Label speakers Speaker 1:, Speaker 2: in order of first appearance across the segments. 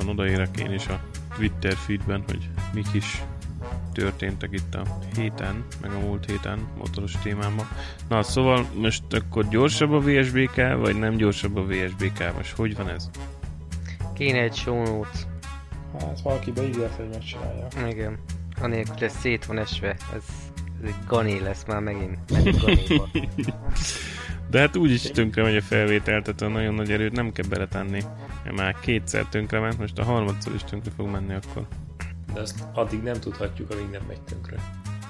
Speaker 1: lassan odaérek én is a Twitter feedben, hogy mik is történtek itt a héten, meg a múlt héten motoros témában. Na, szóval most akkor gyorsabb a VSBK, vagy nem gyorsabb a VSBK? Most hogy van ez?
Speaker 2: Kéne egy show notes.
Speaker 3: Hát valaki beígért, hogy megcsinálja.
Speaker 2: Igen. Anélkül, hogy ez szét van esve. Ez, ez egy gané lesz már megint. Megint ganéba.
Speaker 1: De hát úgyis tönkre megy a felvétel, tehát nagyon nagy erőt nem kell beletenni. Már kétszer tönkre ment, most a harmadszor is tönkre fog menni akkor.
Speaker 3: De azt addig nem tudhatjuk, amíg nem megy tönkre.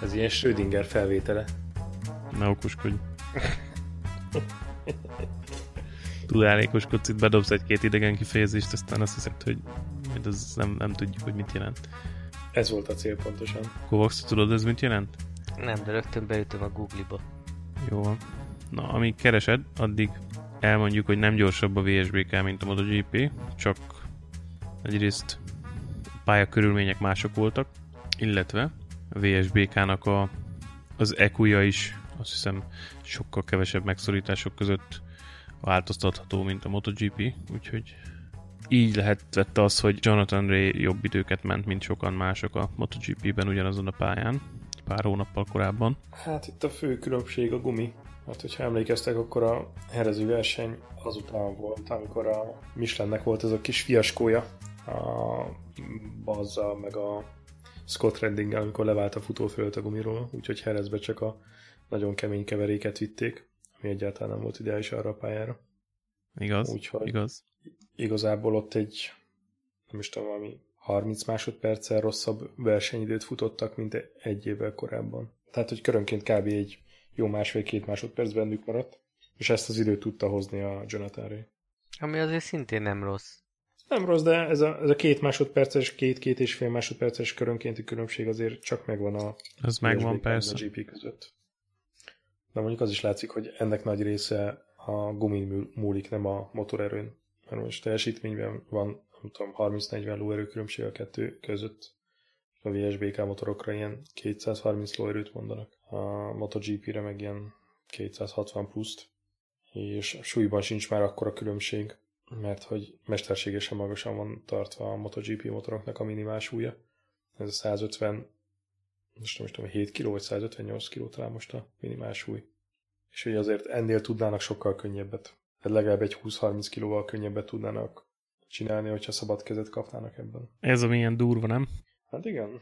Speaker 3: Ez ilyen Schrödinger felvétele.
Speaker 1: Ne okoskodj. Tudálékoskodsz, itt bedobsz egy-két idegen kifejezést, aztán azt hiszed, hogy ez nem, nem tudjuk, hogy mit jelent.
Speaker 3: Ez volt a cél pontosan.
Speaker 1: Kovacs, tudod, ez mit jelent?
Speaker 2: Nem, de rögtön beütöm a Google-ba.
Speaker 1: Jó van. Na, amíg keresed, addig elmondjuk, hogy nem gyorsabb a VSBK, mint a MotoGP, csak egyrészt pálya körülmények mások voltak, illetve a VSBK-nak a, az eq is azt hiszem sokkal kevesebb megszorítások között változtatható, mint a MotoGP, úgyhogy így lehetett az, hogy Jonathan Ray jobb időket ment, mint sokan mások a MotoGP-ben ugyanazon a pályán, pár hónappal korábban.
Speaker 3: Hát itt a fő különbség a gumi. Hát, hogyha emlékeztek, akkor a herező verseny azután volt, amikor a Michelinnek volt ez a kis fiaskója a Bazza, meg a Scott redding amikor levált a futó fölött a gumiról, úgyhogy Herezbe csak a nagyon kemény keveréket vitték, ami egyáltalán nem volt ideális arra a pályára.
Speaker 1: Igaz, úgyhogy igaz.
Speaker 3: Igazából ott egy, nem is tudom, valami 30 másodperccel rosszabb versenyidőt futottak, mint egy évvel korábban. Tehát, hogy körönként kb. egy jó másfél-két másodperc bennük maradt, és ezt az időt tudta hozni a Jonathan Ray.
Speaker 2: Ami azért szintén nem rossz.
Speaker 3: Nem rossz, de ez a, ez a két másodperces, két-két és fél másodperces körönkénti különbség azért csak megvan a
Speaker 1: ez megvan persze.
Speaker 3: a GP között. De mondjuk az is látszik, hogy ennek nagy része a gumin múlik, nem a motorerőn. Mert most teljesítményben van, nem tudom, 30-40 lóerő különbség a kettő között. A VSBK motorokra ilyen 230 lóerőt mondanak. A MotoGP-re meg ilyen 260 pluszt. És súlyban sincs már akkora különbség mert hogy mesterségesen magasan van tartva a MotoGP motoroknak a minimál súlya. Ez a 150, most nem is tudom, 7 kg vagy 158 kg talán most a minimál súly. És hogy azért ennél tudnának sokkal könnyebbet. Tehát legalább egy 20-30 kilóval könnyebbet tudnának csinálni, hogyha szabad kezet kapnának ebben.
Speaker 1: Ez a milyen durva, nem?
Speaker 3: Hát igen.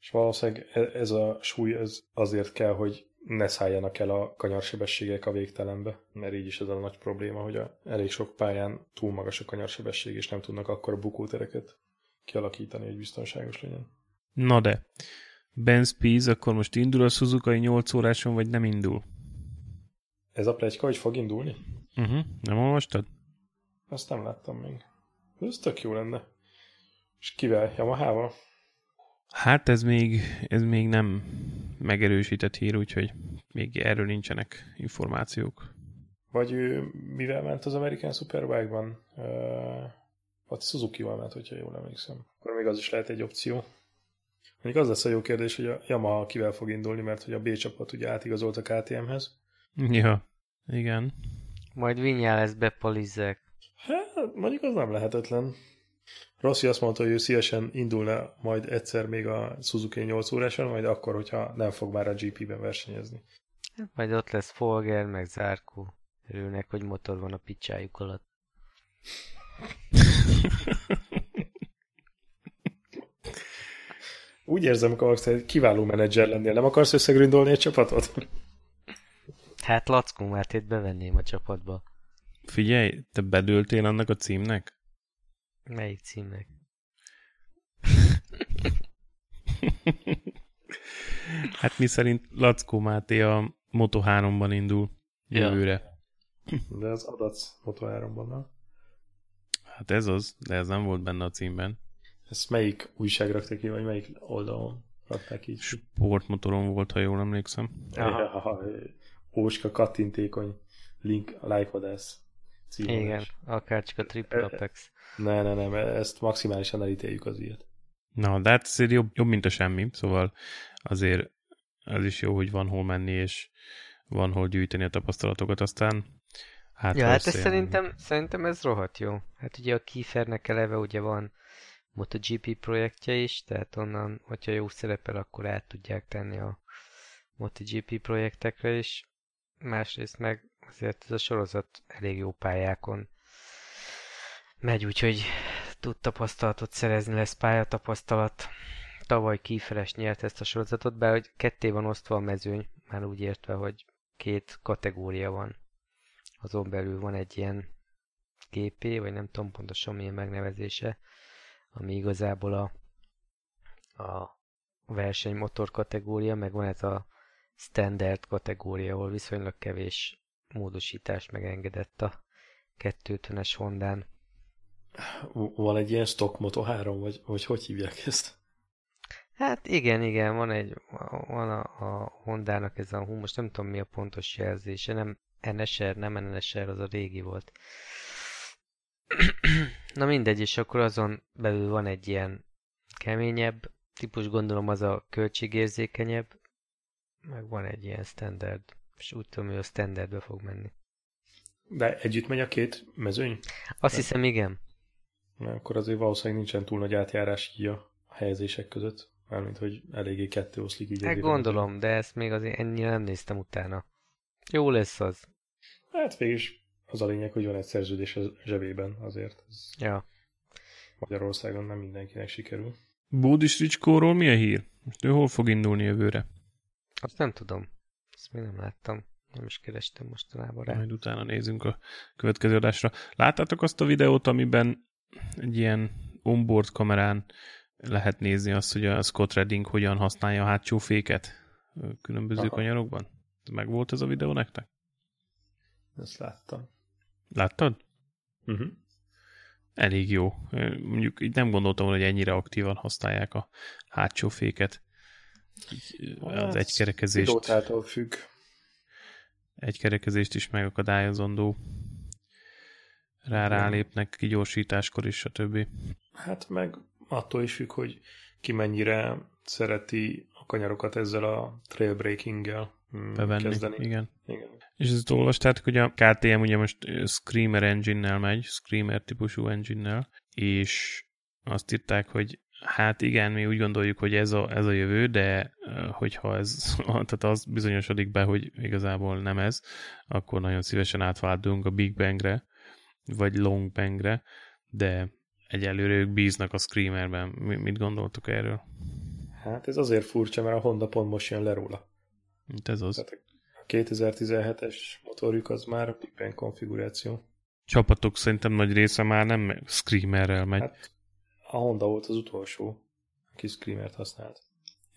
Speaker 3: És valószínűleg e- ez a súly ez azért kell, hogy ne szálljanak el a kanyarsebességek a végtelenbe, mert így is ez a nagy probléma, hogy a elég sok pályán túl magas a kanyarsebesség, és nem tudnak akkor a bukótereket kialakítani, hogy biztonságos legyen.
Speaker 1: Na de, Ben Spies, akkor most indul a Suzuki 8 óráson, vagy nem indul?
Speaker 3: Ez a plegyka, hogy fog indulni?
Speaker 1: Uh-huh. Nem olvastad?
Speaker 3: Azt nem láttam még. Ez tök jó lenne. És kivel? Yamaha-val?
Speaker 1: Hát ez még, ez még nem megerősített hír, úgyhogy még erről nincsenek információk.
Speaker 3: Vagy ő mivel ment az American Superbike-ban? Uh, vagy Suzuki-val ment, hogyha jól emlékszem. Akkor még az is lehet egy opció. Mondjuk az lesz a jó kérdés, hogy a Yamaha kivel fog indulni, mert hogy a B csapat ugye átigazolt a KTM-hez.
Speaker 1: Ja, igen.
Speaker 2: Majd Vinyá lesz bepalizzek.
Speaker 3: Hát, mondjuk az nem lehetetlen. Rossi azt mondta, hogy ő szívesen indulna majd egyszer még a Suzuki 8 óráson, majd akkor, hogyha nem fog már a GP-ben versenyezni.
Speaker 2: Majd ott lesz Folger, meg Zárkó. Örülnek, hogy motor van a picsájuk alatt.
Speaker 3: Úgy érzem, hogy kiváló menedzser lennél. Nem akarsz összegründolni egy csapatot?
Speaker 2: Hát Lackó Mártét bevenném a csapatba.
Speaker 1: Figyelj, te bedültél annak a címnek?
Speaker 2: Melyik címnek?
Speaker 1: hát mi szerint Lackó Máté a Moto 3-ban indul jövőre.
Speaker 3: De az adac Moto 3-ban, nem?
Speaker 1: Hát ez az, de ez nem volt benne a címben.
Speaker 3: Ezt melyik újság rakta ki, vagy melyik oldalon rakták ki?
Speaker 1: Sportmotoron volt, ha jól emlékszem.
Speaker 3: Ja, Óska kattintékony link a lájkvadász
Speaker 2: Igen, akár csak a Triple Apex.
Speaker 3: Ne, ne, nem, ezt maximálisan elítéljük az ilyet.
Speaker 1: Na, de hát azért jobb, jobb, mint a semmi, szóval azért ez is jó, hogy van hol menni, és van hol gyűjteni a tapasztalatokat, aztán
Speaker 2: hát Ja, hát ez szerintem, szerintem ez rohadt jó. Hát ugye a Kiefernek eleve ugye van MotoGP projektje is, tehát onnan, hogyha jó szerepel, akkor át tudják tenni a MotoGP projektekre is. Másrészt meg azért ez a sorozat elég jó pályákon megy, úgyhogy tud tapasztalatot szerezni, lesz pályatapasztalat. Tavaly Kieferes nyert ezt a sorozatot, bár hogy ketté van osztva a mezőny, már úgy értve, hogy két kategória van. Azon belül van egy ilyen GP, vagy nem tudom pontosan milyen megnevezése, ami igazából a, a versenymotor kategória, meg van ez a standard kategória, ahol viszonylag kevés módosítás megengedett a 250-es Hondán.
Speaker 3: Van egy ilyen stock Moto 3, vagy, vagy hogy hívják ezt?
Speaker 2: Hát igen, igen, van egy, van a, a Hondának ez a, hú, most nem tudom mi a pontos jelzése, nem NSR, nem NSR, az a régi volt. Na mindegy, és akkor azon belül van egy ilyen keményebb típus, gondolom az a költségérzékenyebb, meg van egy ilyen standard, és úgy tudom, hogy a standardbe fog menni.
Speaker 3: De együtt megy a két mezőny?
Speaker 2: Azt Nem. hiszem, igen.
Speaker 3: Na, akkor azért valószínűleg nincsen túl nagy átjárás ki a helyezések között. Mármint, hogy eléggé kettő oszlik így.
Speaker 2: Hát gondolom, de ezt még azért ennyire nem néztem utána. Jó lesz az.
Speaker 3: Hát végül az a lényeg, hogy van egy szerződés a zsebében azért. Ez
Speaker 2: ja.
Speaker 3: Magyarországon nem mindenkinek sikerül.
Speaker 1: Bódis Ricskóról mi a hír? Ő hol fog indulni jövőre?
Speaker 2: Azt nem tudom. Ezt még nem láttam. Nem is kerestem mostanában rá.
Speaker 1: Majd utána nézünk a következő adásra. Láttátok azt a videót, amiben egy ilyen onboard kamerán lehet nézni azt, hogy a Scott Redding hogyan használja a hátsó féket különböző Aha. kanyarokban? Meg volt ez a videó nektek?
Speaker 3: Ezt láttam.
Speaker 1: Láttad?
Speaker 3: Uh-huh.
Speaker 1: Elég jó. Mondjuk így nem gondoltam, hogy ennyire aktívan használják a hátsó féket. Az hát, egykerekezést.
Speaker 3: Pilótától függ.
Speaker 1: Egykerekezést is megakadályozandó. Rá rálépnek kigyorsításkor is, stb.
Speaker 3: Hát meg attól is függ, hogy ki mennyire szereti a kanyarokat ezzel a trailbreaking-gel
Speaker 1: mm, bevenni. Kezdeni. Igen. Igen. És ezt olvastátok, hogy a KTM ugye most Screamer engine-nel megy, Screamer típusú engine-nel, és azt írták, hogy hát igen, mi úgy gondoljuk, hogy ez a, ez a jövő, de hogyha ez, tehát az bizonyosodik be, hogy igazából nem ez, akkor nagyon szívesen átváltunk a Big Bangre, vagy Long Bangre, de egyelőre ők bíznak a Screamerben. Mit gondoltok erről?
Speaker 3: Hát ez azért furcsa, mert a Honda pont most jön le róla.
Speaker 1: Mint ez az.
Speaker 3: Tehát a 2017-es motorjuk az már a Big konfiguráció.
Speaker 1: Csapatok szerintem nagy része már nem Screamerrel megy. Hát
Speaker 3: a Honda volt az utolsó, aki Screamert használt.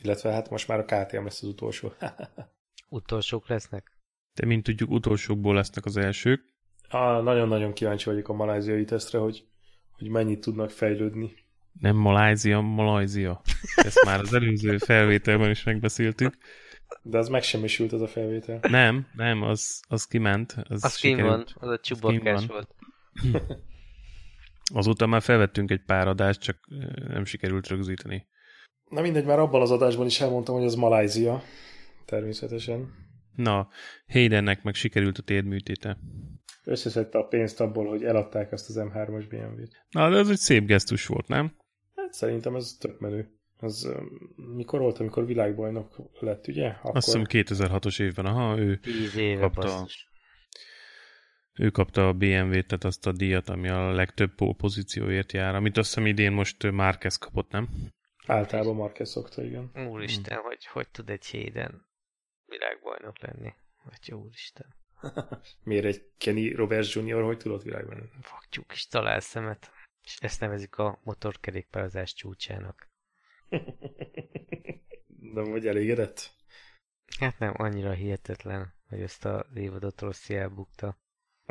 Speaker 3: Illetve hát most már a KTM lesz az utolsó.
Speaker 2: Utolsók lesznek?
Speaker 1: De mint tudjuk, utolsókból lesznek az elsők.
Speaker 3: Ah, nagyon-nagyon kíváncsi vagyok a maláziai tesztre, hogy hogy mennyit tudnak fejlődni.
Speaker 1: Nem Malázia, Malajzia. Ezt már az előző felvételben is megbeszéltük.
Speaker 3: De az megsemmisült az a felvétel.
Speaker 1: Nem, nem, az, az kiment. Az,
Speaker 2: az kim van, az a csubakkás volt.
Speaker 1: Azóta már felvettünk egy pár adást, csak nem sikerült rögzíteni.
Speaker 3: Na mindegy, már abban az adásban is elmondtam, hogy az Malázia. Természetesen.
Speaker 1: Na, Haydennek meg sikerült a térdműtéte
Speaker 3: összeszedte a pénzt abból, hogy eladták azt az M3-as BMW-t.
Speaker 1: Na, de ez egy szép gesztus volt, nem?
Speaker 3: Hát szerintem ez tök menő. Az mikor volt, amikor világbajnok lett, ugye?
Speaker 1: Akkor... Azt hiszem 2006-os évben, aha, ő
Speaker 2: éve kapta, basszus.
Speaker 1: Ő kapta a BMW-t, tehát azt a díjat, ami a legtöbb pozícióért jár, amit azt hiszem idén most Márquez kapott, nem?
Speaker 3: Általában Márquez szokta, igen.
Speaker 2: Úristen, hmm. hogy hogy tud egy héden világbajnok lenni? Vagy úristen.
Speaker 3: Miért egy Kenny Roberts Jr. hogy tudott világban?
Speaker 2: Faktyúk is talál szemet. És ezt nevezik a motorkerékpározás csúcsának.
Speaker 3: De vagy elégedett?
Speaker 2: Hát nem, annyira hihetetlen, hogy ezt a évadot Rossi elbukta.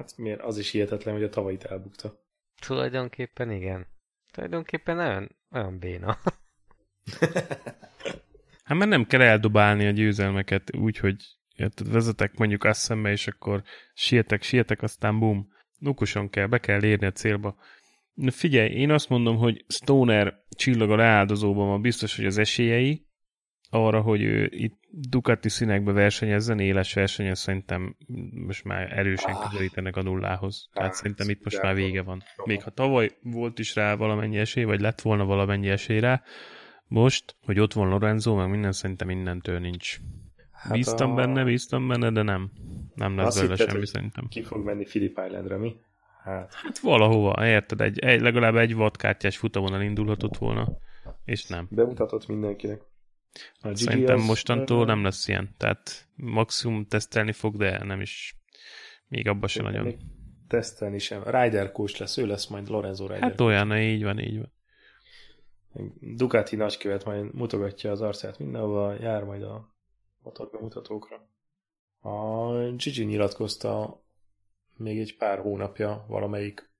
Speaker 3: Hát miért? Az is hihetetlen, hogy a tavalyit elbukta.
Speaker 2: Tulajdonképpen igen. Tulajdonképpen olyan, olyan béna.
Speaker 1: hát mert nem kell eldobálni a győzelmeket úgy, hogy Érted, vezetek mondjuk eszembe, és akkor sietek, sietek, aztán bum, nukuson kell, be kell érni a célba. Na figyelj, én azt mondom, hogy Stoner csillag a leáldozóban van biztos, hogy az esélyei, arra, hogy ő itt Ducati színekbe versenyezzen, éles versenyen szerintem most már erősen
Speaker 3: Ah.
Speaker 1: közelítenek a nullához. Tehát
Speaker 3: Ah,
Speaker 1: szerintem itt most már vége van. Még ha tavaly volt is rá valamennyi esély, vagy lett volna valamennyi esély rá, most, hogy ott van Lorenzo, meg minden, szerintem innentől nincs.
Speaker 3: Hát
Speaker 1: Bíztam
Speaker 3: a-
Speaker 1: benne, bíztam benne, de nem. Nem lesz belőle semmi szerintem.
Speaker 3: Ki fog menni Philip Islandre, mi? Hát,
Speaker 1: Hát valahova, érted, egy, egy, legalább egy vadkártyás futamon elindulhatott volna, és nem.
Speaker 3: bemutatott mindenkinek. A
Speaker 1: Szerintem
Speaker 3: az,
Speaker 1: mostantól nem lesz ilyen. Tehát maximum tesztelni fog, de nem is még abba se nagyon.
Speaker 3: még Tesztelni sem. Rider coach lesz, ő lesz majd Lorenzo Rider.
Speaker 1: Hát olyan, így van, így van.
Speaker 3: Ducati nagykövet majd mutogatja az arcát mindenhova, jár majd a motorbemutatókra. A Gigi nyilatkozta még egy pár hónapja valamelyik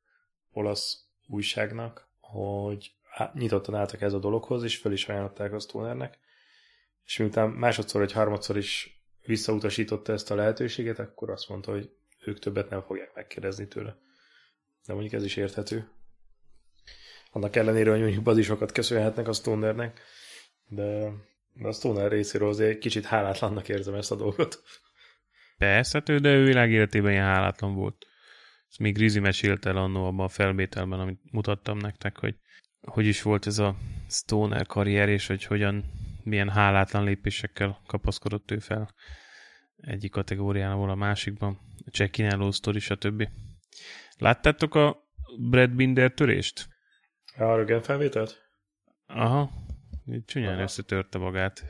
Speaker 3: olasz újságnak, hogy nyitottan álltak ez a dologhoz, és föl is ajánlották a Stonernek, és miután másodszor vagy harmadszor is visszautasította ezt a lehetőséget, akkor azt mondta, hogy ők többet nem fogják megkérdezni tőle. De mondjuk ez is érthető. Annak ellenére, hogy mondjuk bazisokat köszönhetnek a Stonernek, de, a Stoner részéről azért kicsit hálátlannak érzem ezt a dolgot.
Speaker 1: Persze, hát de ő világéletében ilyen hálátlan volt. Ezt még Grizi mesélte el annó abban a felvételben, amit mutattam nektek, hogy hogy is volt ez a Stoner karrier, és hogy hogyan, milyen hálátlan lépésekkel kapaszkodott ő fel egyik kategóriából a másikban. A Csekináló sztori, stb. Láttátok a Brad Binder törést?
Speaker 3: A Rögen felvételt?
Speaker 1: Aha, csúnyán
Speaker 3: Aha.
Speaker 1: összetörte magát.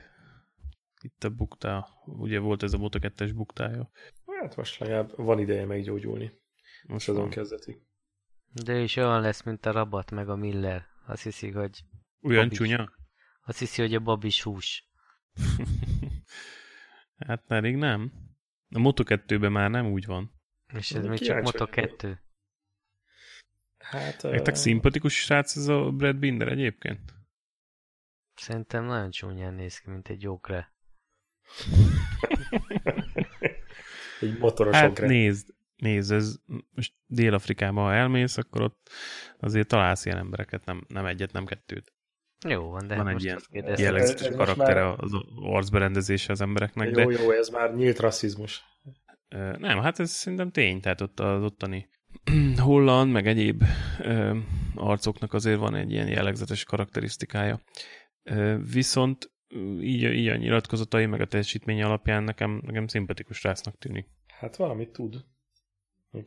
Speaker 1: Itt a buktá, ugye volt ez a Moto 2-es buktája.
Speaker 3: Hát most legalább van ideje meggyógyulni.
Speaker 1: Most
Speaker 3: Azon
Speaker 1: van.
Speaker 3: kezdetig.
Speaker 2: De is olyan lesz, mint a Rabat meg a Miller. Azt hiszi, hogy,
Speaker 1: Olyan
Speaker 2: Babis.
Speaker 1: csúnya?
Speaker 2: Azt hiszi, hogy a babis hús.
Speaker 1: hát pedig nem. A Moto 2-ben már nem úgy van.
Speaker 2: És ez még csak Moto
Speaker 3: vagyok.
Speaker 2: 2.
Speaker 3: Hát...
Speaker 1: Nektek
Speaker 3: ö,
Speaker 1: szimpatikus srác ez a Brad Binder egyébként?
Speaker 2: Szerintem nagyon csúnyán néz ki, mint egy jókre.
Speaker 3: Egy motoros
Speaker 1: Hát
Speaker 3: ogre.
Speaker 1: nézd, nézd, ez most Dél-Afrikába, ha elmész, akkor ott azért találsz ilyen embereket, nem, nem egyet, nem kettőt.
Speaker 2: Jó van, de
Speaker 1: Van egy ilyen jellegzetes karaktere
Speaker 3: már-
Speaker 1: az arcberendezése az embereknek, de
Speaker 3: Jó, jó, ez már nyílt rasszizmus.
Speaker 1: Nem, hát ez szerintem tény, tehát ott az ottani holland, meg egyéb ö, arcoknak azért van egy ilyen jellegzetes karakterisztikája. Ö, viszont így, így a nyilatkozatai, meg a teljesítmény alapján nekem, nekem szimpatikus rásznak tűnik.
Speaker 3: Hát valamit tud.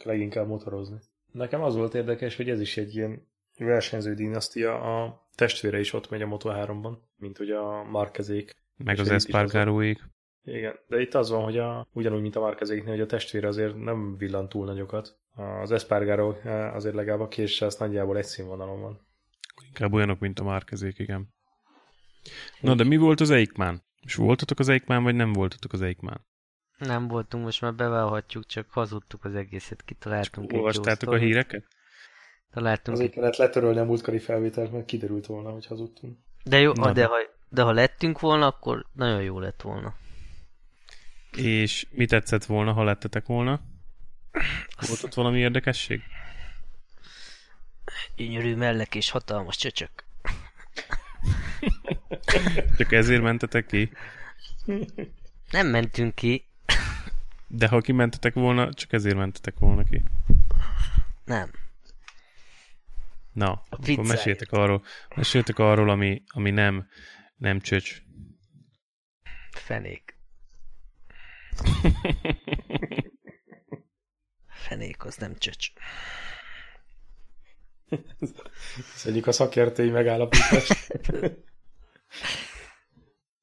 Speaker 3: Leginkább motorozni. Nekem az volt érdekes, hogy ez is egy ilyen versenyző dinasztia. A testvére is ott megy a Moto3-ban, mint hogy a Markezék.
Speaker 1: Meg az Espargaróig.
Speaker 3: Igen, de itt az van, hogy a, ugyanúgy, mint a Markezéknél, hogy a testvére azért nem villant túl nagyokat. Az Espargaro eh, azért legalább a késsel az nagyjából egy színvonalon van.
Speaker 1: Inkább olyanok, mint a Márkezék, igen. Na, de mi volt az Eikmán? És voltatok az Eikmán, vagy nem voltatok az Eikmán?
Speaker 2: Nem voltunk, most már beválhatjuk, csak hazudtuk az egészet, kitaláltunk egy jó
Speaker 1: Olvastátok a híreket?
Speaker 2: Találtunk.
Speaker 3: Azért kellett letörölni a múltkori felvételt, mert kiderült volna, hogy hazudtunk.
Speaker 2: De jó,
Speaker 1: Na.
Speaker 2: de ha, de ha lettünk volna, akkor nagyon jó lett volna.
Speaker 1: És mi tetszett volna, ha lettetek volna? Volt ott valami érdekesség?
Speaker 2: Gyönyörű mellek és hatalmas csöcsök.
Speaker 1: Csak ezért mentetek ki?
Speaker 2: Nem mentünk ki.
Speaker 1: De ha kimentetek volna, csak ezért mentetek volna ki.
Speaker 2: Nem.
Speaker 1: Na, akkor
Speaker 2: viccelj.
Speaker 1: meséltek arról, meséltek arról, ami, ami nem, nem csöcs.
Speaker 2: Fenék. Fenék, az nem csöcs.
Speaker 3: Ez egyik a szakértői megállapítás.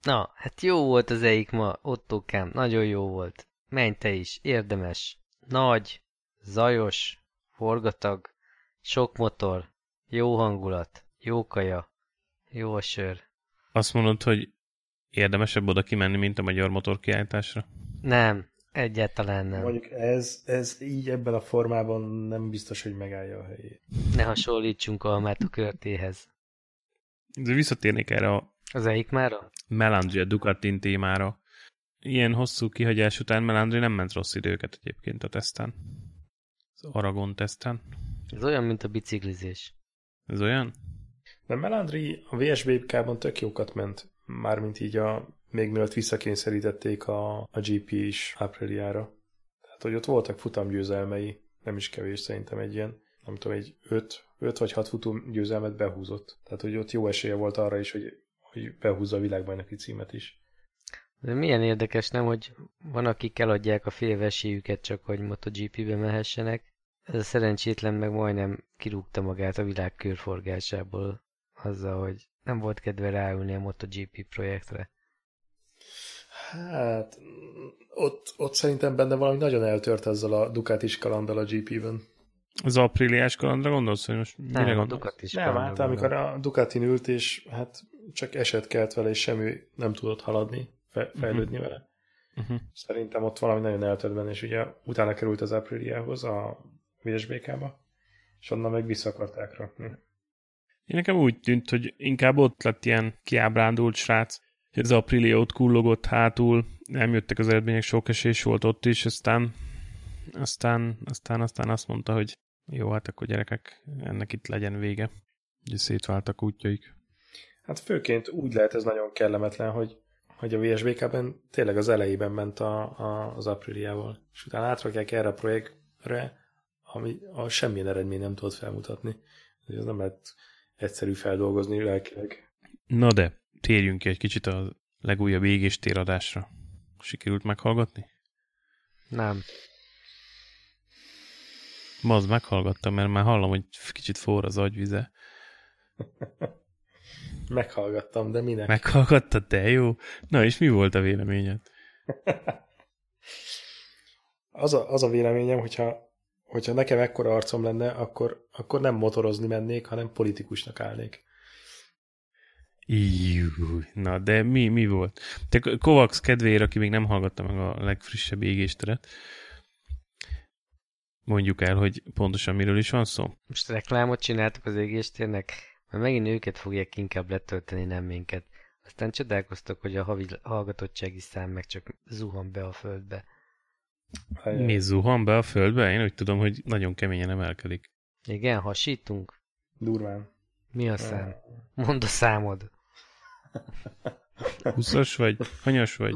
Speaker 2: Na, hát jó volt az egyik ma, Ottókám, nagyon jó volt. Menj te is, érdemes. Nagy, zajos, forgatag, sok motor, jó hangulat, jó kaja, jó a sör.
Speaker 1: Azt mondod, hogy érdemesebb oda kimenni, mint a magyar motorkiállításra?
Speaker 2: Nem, egyáltalán nem.
Speaker 3: Mondjuk ez, ez így ebben a formában nem biztos, hogy megállja a helyét.
Speaker 2: Ne hasonlítsunk a körtéhez.
Speaker 1: De visszatérnék erre a
Speaker 2: Az egyik mára?
Speaker 1: Melandria Ducatin témára. Ilyen hosszú kihagyás után Melandri nem ment rossz időket egyébként a teszten. Az Aragon teszten.
Speaker 2: Ez olyan, mint a biciklizés.
Speaker 1: Ez olyan?
Speaker 3: De Melandri a VSBK-ban tök jókat ment, mármint így a még mielőtt visszakényszerítették a, a GP is Apriliára. Tehát, hogy ott voltak futamgyőzelmei, nem is kevés szerintem egy ilyen, nem tudom, egy 5, 5 vagy 6 futam győzelmet behúzott. Tehát, hogy ott jó esélye volt arra is, hogy, hogy behúzza a világbajnoki címet is.
Speaker 2: De milyen érdekes, nem, hogy van, akik eladják a félveséjüket csak, hogy MotoGP-be mehessenek. Ez a szerencsétlen meg majdnem kirúgta magát a világ körforgásából azzal, hogy nem volt kedve ráülni a MotoGP projektre.
Speaker 3: Hát, ott, ott szerintem benne valami nagyon eltört ezzel a Ducatis kalandal a GP-ben.
Speaker 1: Az apríliás kalandra gondolsz, hogy most
Speaker 2: Nem,
Speaker 1: mire
Speaker 2: a
Speaker 1: gondolsz?
Speaker 2: Ducatis
Speaker 3: Nem, hát amikor a Ducatin ült, és hát csak eset kelt vele, és semmi nem tudott haladni, fe, fejlődni uh-huh. vele.
Speaker 1: Uh-huh.
Speaker 3: Szerintem ott valami nagyon eltört benne, és ugye utána került az Apriliához, a VSBK-ba, és onnan meg vissza akarták rakni.
Speaker 1: Én nekem úgy tűnt, hogy inkább ott lett ilyen kiábrándult srác, hogy az Aprilia ott kullogott hátul, nem jöttek az eredmények, sok esés volt ott is, aztán aztán, aztán, aztán azt mondta, hogy jó, hát akkor gyerekek, ennek itt legyen vége. Ugye szétváltak útjaik.
Speaker 3: Hát főként úgy lehet ez nagyon kellemetlen, hogy, hogy a VSBK-ben tényleg az elejében ment a, a, az Apriliával, és utána átrakják erre a projektre, ami a semmilyen eredmény nem tudott felmutatni. Ez nem lehet egyszerű feldolgozni lelkileg.
Speaker 1: Na de, térjünk ki egy kicsit a legújabb égés téradásra. Sikerült meghallgatni?
Speaker 2: Nem.
Speaker 1: Ma az meghallgattam, mert már hallom, hogy kicsit forr az agyvize.
Speaker 3: Meghallgattam, de minek?
Speaker 1: Meghallgattad, de jó? Na és mi volt a véleményed?
Speaker 3: Az a, az a véleményem, hogyha, hogyha nekem ekkora arcom lenne, akkor, akkor nem motorozni mennék, hanem politikusnak állnék.
Speaker 1: Jú, na de mi, mi volt? Te Kovacs kedvéért, aki még nem hallgatta meg a legfrissebb égésteret, mondjuk el, hogy pontosan miről is van szó.
Speaker 2: Most reklámot csináltak az égéstérnek, mert megint őket fogják inkább letölteni, nem minket. Aztán csodálkoztak, hogy a havi hallgatottsági szám meg csak zuhan be a földbe.
Speaker 1: Mi zuhan be a földbe? Én úgy tudom, hogy nagyon keményen emelkedik.
Speaker 2: Igen, hasítunk?
Speaker 3: Durván.
Speaker 2: Mi a szám? Mondd a számod.
Speaker 1: 20 vagy? Hanyas vagy?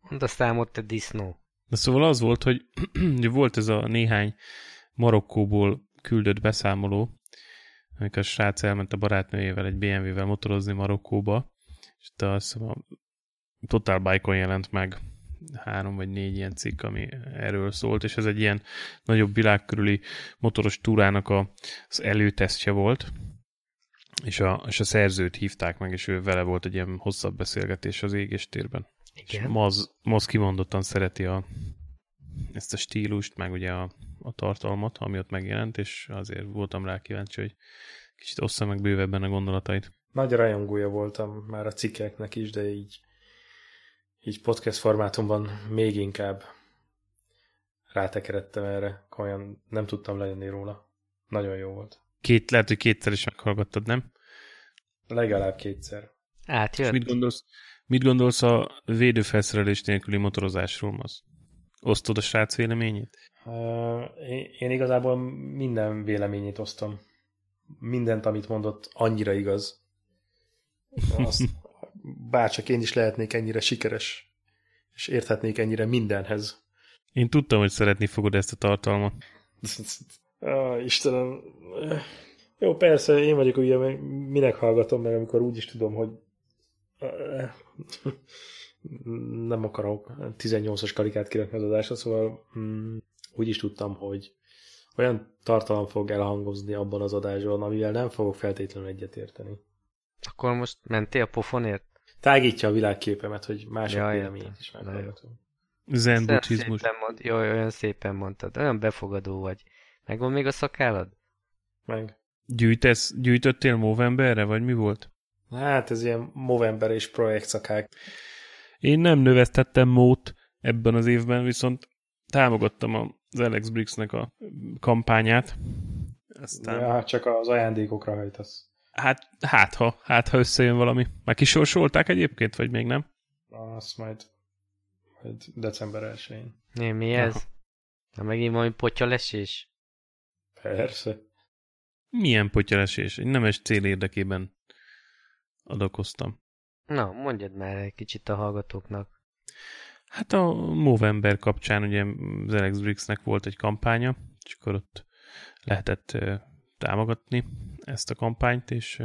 Speaker 2: Mondd a számod, te disznó.
Speaker 1: Na szóval az volt, hogy volt ez a néhány Marokkóból küldött beszámoló, amikor a srác elment a barátnőjével egy BMW-vel motorozni Marokkóba, és itt azt hiszem a Total Bike-on jelent meg három vagy négy ilyen cikk, ami erről szólt, és ez egy ilyen nagyobb világkörüli motoros túrának a, az előtesztje volt, és a, és a szerzőt hívták meg, és ő vele volt egy ilyen hosszabb beszélgetés az égéstérben. És
Speaker 2: Igen.
Speaker 1: Maz, Maz kimondottan szereti a, ezt a stílust, meg ugye a, a tartalmat, ami ott megjelent, és azért voltam rá kíváncsi, hogy kicsit ossza meg bővebben a gondolatait.
Speaker 3: Nagy rajongója voltam már a cikkeknek is, de így, így podcast formátumban még inkább rátekeredtem erre. Komolyan nem tudtam lejönni róla. Nagyon jó volt.
Speaker 1: Két, lehet, hogy kétszer is meghallgattad, nem?
Speaker 3: Legalább kétszer.
Speaker 1: És
Speaker 2: Átjött?
Speaker 1: mit gondolsz, mit gondolsz a védőfelszerelés nélküli motorozásról, Maz? Osztod a srác véleményét?
Speaker 3: Uh, én, én igazából minden véleményét osztom. Mindent, amit mondott, annyira igaz. Azt, bárcsak én is lehetnék ennyire sikeres, és érthetnék ennyire mindenhez.
Speaker 1: Én tudtam, hogy szeretni fogod ezt a tartalmat.
Speaker 3: Ah, Istenem. Jó, persze, én vagyok ugye, minek hallgatom meg, amikor úgy is tudom, hogy nem akarok 18-as karikát kirakni az adásra, szóval mm, úgy is tudtam, hogy olyan tartalom fog elhangozni abban az adásban, amivel nem fogok feltétlenül egyetérteni.
Speaker 2: Akkor most mentél a pofonért?
Speaker 3: Tágítja a világképemet, hogy mások
Speaker 2: Ja,
Speaker 3: véleményét is meghallgatom.
Speaker 1: Zen
Speaker 2: Olyan
Speaker 1: buddhizmus.
Speaker 2: szépen mond, jó, olyan szépen mondtad. Olyan befogadó vagy. Megvan még a szakállad?
Speaker 3: Meg.
Speaker 1: Gyűjtesz, gyűjtöttél Movemberre, vagy mi volt?
Speaker 3: Hát ez ilyen Movember és projektszakák.
Speaker 1: Én nem növesztettem mót ebben az évben, viszont támogattam az Alex Briggsnek a kampányát. Aztán,
Speaker 3: Ja, csak az ajándékokra hajtasz.
Speaker 1: Hát, hát ha, hát ha összejön valami. Már kisorsolták egyébként, vagy még nem?
Speaker 3: Azt majd, majd december 1-én.
Speaker 2: Mi, mi ez? Na megint valami potyalesés?
Speaker 3: Persze.
Speaker 1: Milyen potyalesés? Egy nemes cél érdekében adakoztam.
Speaker 2: Na, mondjad már egy kicsit a hallgatóknak.
Speaker 1: Hát a Movember kapcsán ugye az Alex Briggsnek volt egy kampánya, és akkor ott lehetett támogatni ezt a kampányt, és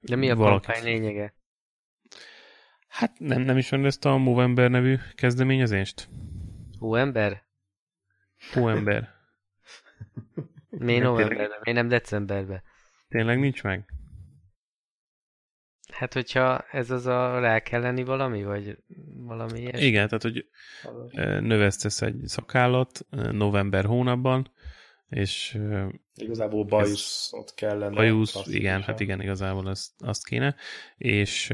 Speaker 2: De mi a valaki... kampány lényege?
Speaker 1: Hát nem, nem ismered ezt a Movember nevű kezdeményezést?
Speaker 2: Hóember?
Speaker 1: Hóember.
Speaker 2: Miért novemberben? Miért nem decemberben?
Speaker 1: Tényleg nincs meg?
Speaker 2: Hát, hogyha ez az a rá kell lenni valami, vagy valami ilyesmi?
Speaker 1: Igen, tehát, hogy növesztesz egy szakállat november hónapban, és
Speaker 3: igazából bajuszot kellene.
Speaker 1: Bajusz, igen, hát igen, igazából azt, azt kéne, és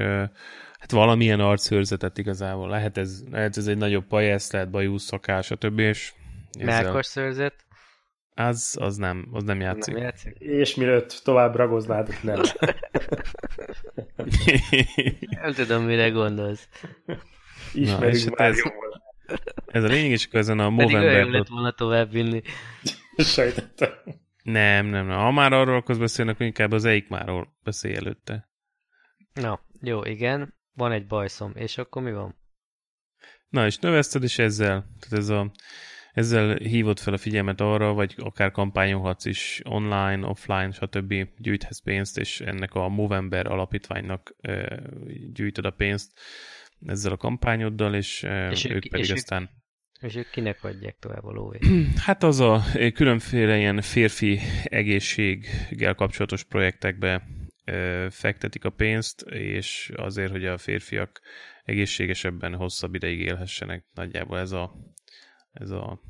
Speaker 1: hát valamilyen arcőrzetet igazából. Lehet ez, lehet ez egy nagyobb pajász, lehet bajusz, szakás, stb. És
Speaker 2: Melkos szőrzet?
Speaker 1: Az, az nem, az nem játszik. Nem játszik.
Speaker 3: És mielőtt tovább ragoznád, nem.
Speaker 2: nem tudom, mire gondolsz.
Speaker 3: Ismerjük Na, már ez,
Speaker 1: ez a lényeg, és akkor ezen a Movember... Pedig
Speaker 2: lett volna tovább vinni.
Speaker 3: Sejtettem.
Speaker 1: Nem, nem, nem. Ha már arról akarsz beszélni, akkor inkább az Eikmáról beszélj előtte.
Speaker 2: Na, jó, igen. Van egy bajszom. És akkor mi van?
Speaker 1: Na, és növeszted, és ezzel, tehát ez a ezzel hívod fel a figyelmet arra, vagy akár kampányolhatsz is online, offline, stb. gyűjthetsz pénzt, és ennek a Movember alapítványnak e, gyűjtöd a pénzt ezzel a kampányoddal, és, e, és ők, ők pedig és aztán... Ők,
Speaker 2: és ők kinek adják tovább a lóvét?
Speaker 1: Hát az a különféle ilyen férfi egészséggel kapcsolatos projektekbe fektetik a pénzt, és azért, hogy a férfiak egészségesebben hosszabb ideig élhessenek. Nagyjából ez a ez a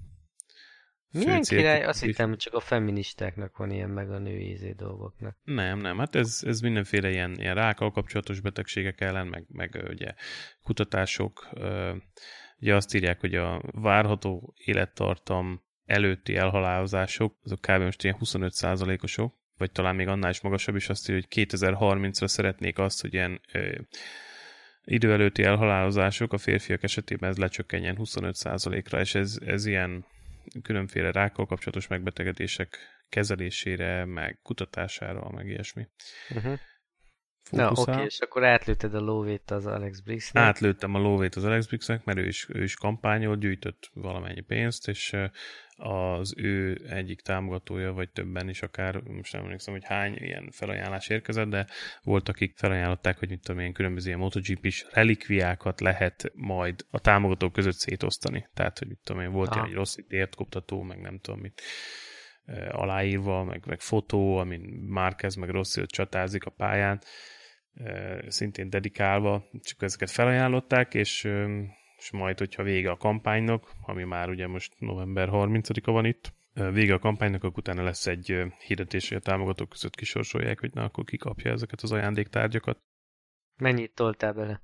Speaker 2: milyen király? Azt hittem, hogy csak a feministáknak van ilyen meg a női izé dolgoknak.
Speaker 1: Nem, nem, hát ez, ez mindenféle ilyen, ilyen rákkal kapcsolatos betegségek ellen, meg, meg ugye kutatások, ugye azt írják, hogy a várható élettartam előtti elhalálozások, azok kb. most ilyen 25%-osok, vagy talán még annál is magasabb, is azt írja, hogy 2030-ra szeretnék azt, hogy ilyen idő előtti elhalálozások a férfiak esetében ez lecsökkenjen 25%-ra, és ez, ez ilyen különféle rákkal kapcsolatos megbetegedések kezelésére, meg kutatására, meg ilyesmi.
Speaker 2: Uh-huh. Na, oké, okay, és akkor átlőtted a lóvét az Alex Briggsnek.
Speaker 1: Átlőttem a lóvét az Alex Briggsnek, mert ő is, ő is kampányol, gyűjtött valamennyi pénzt, és az ő egyik támogatója, vagy többen is akár, most nem emlékszem, hogy hány ilyen felajánlás érkezett, de volt, akik felajánlották, hogy mit tudom én, különböző ilyen MotoGP-s relikviákat lehet majd a támogatók között szétosztani. Tehát, hogy mit tudom én, volt ilyen egy rossz ért koptató, meg nem tudom mit aláírva, meg, meg fotó, amin Márquez meg Rossi csatázik a pályán, szintén dedikálva, csak ezeket felajánlották, és és majd, hogyha vége a kampánynak, ami már ugye most november 30-a van itt, vége a kampánynak, akkor utána lesz egy hirdetés, hogy a támogatók között kisorsolják, hogy na, akkor ki kapja ezeket az ajándéktárgyakat.
Speaker 2: Mennyit toltál bele?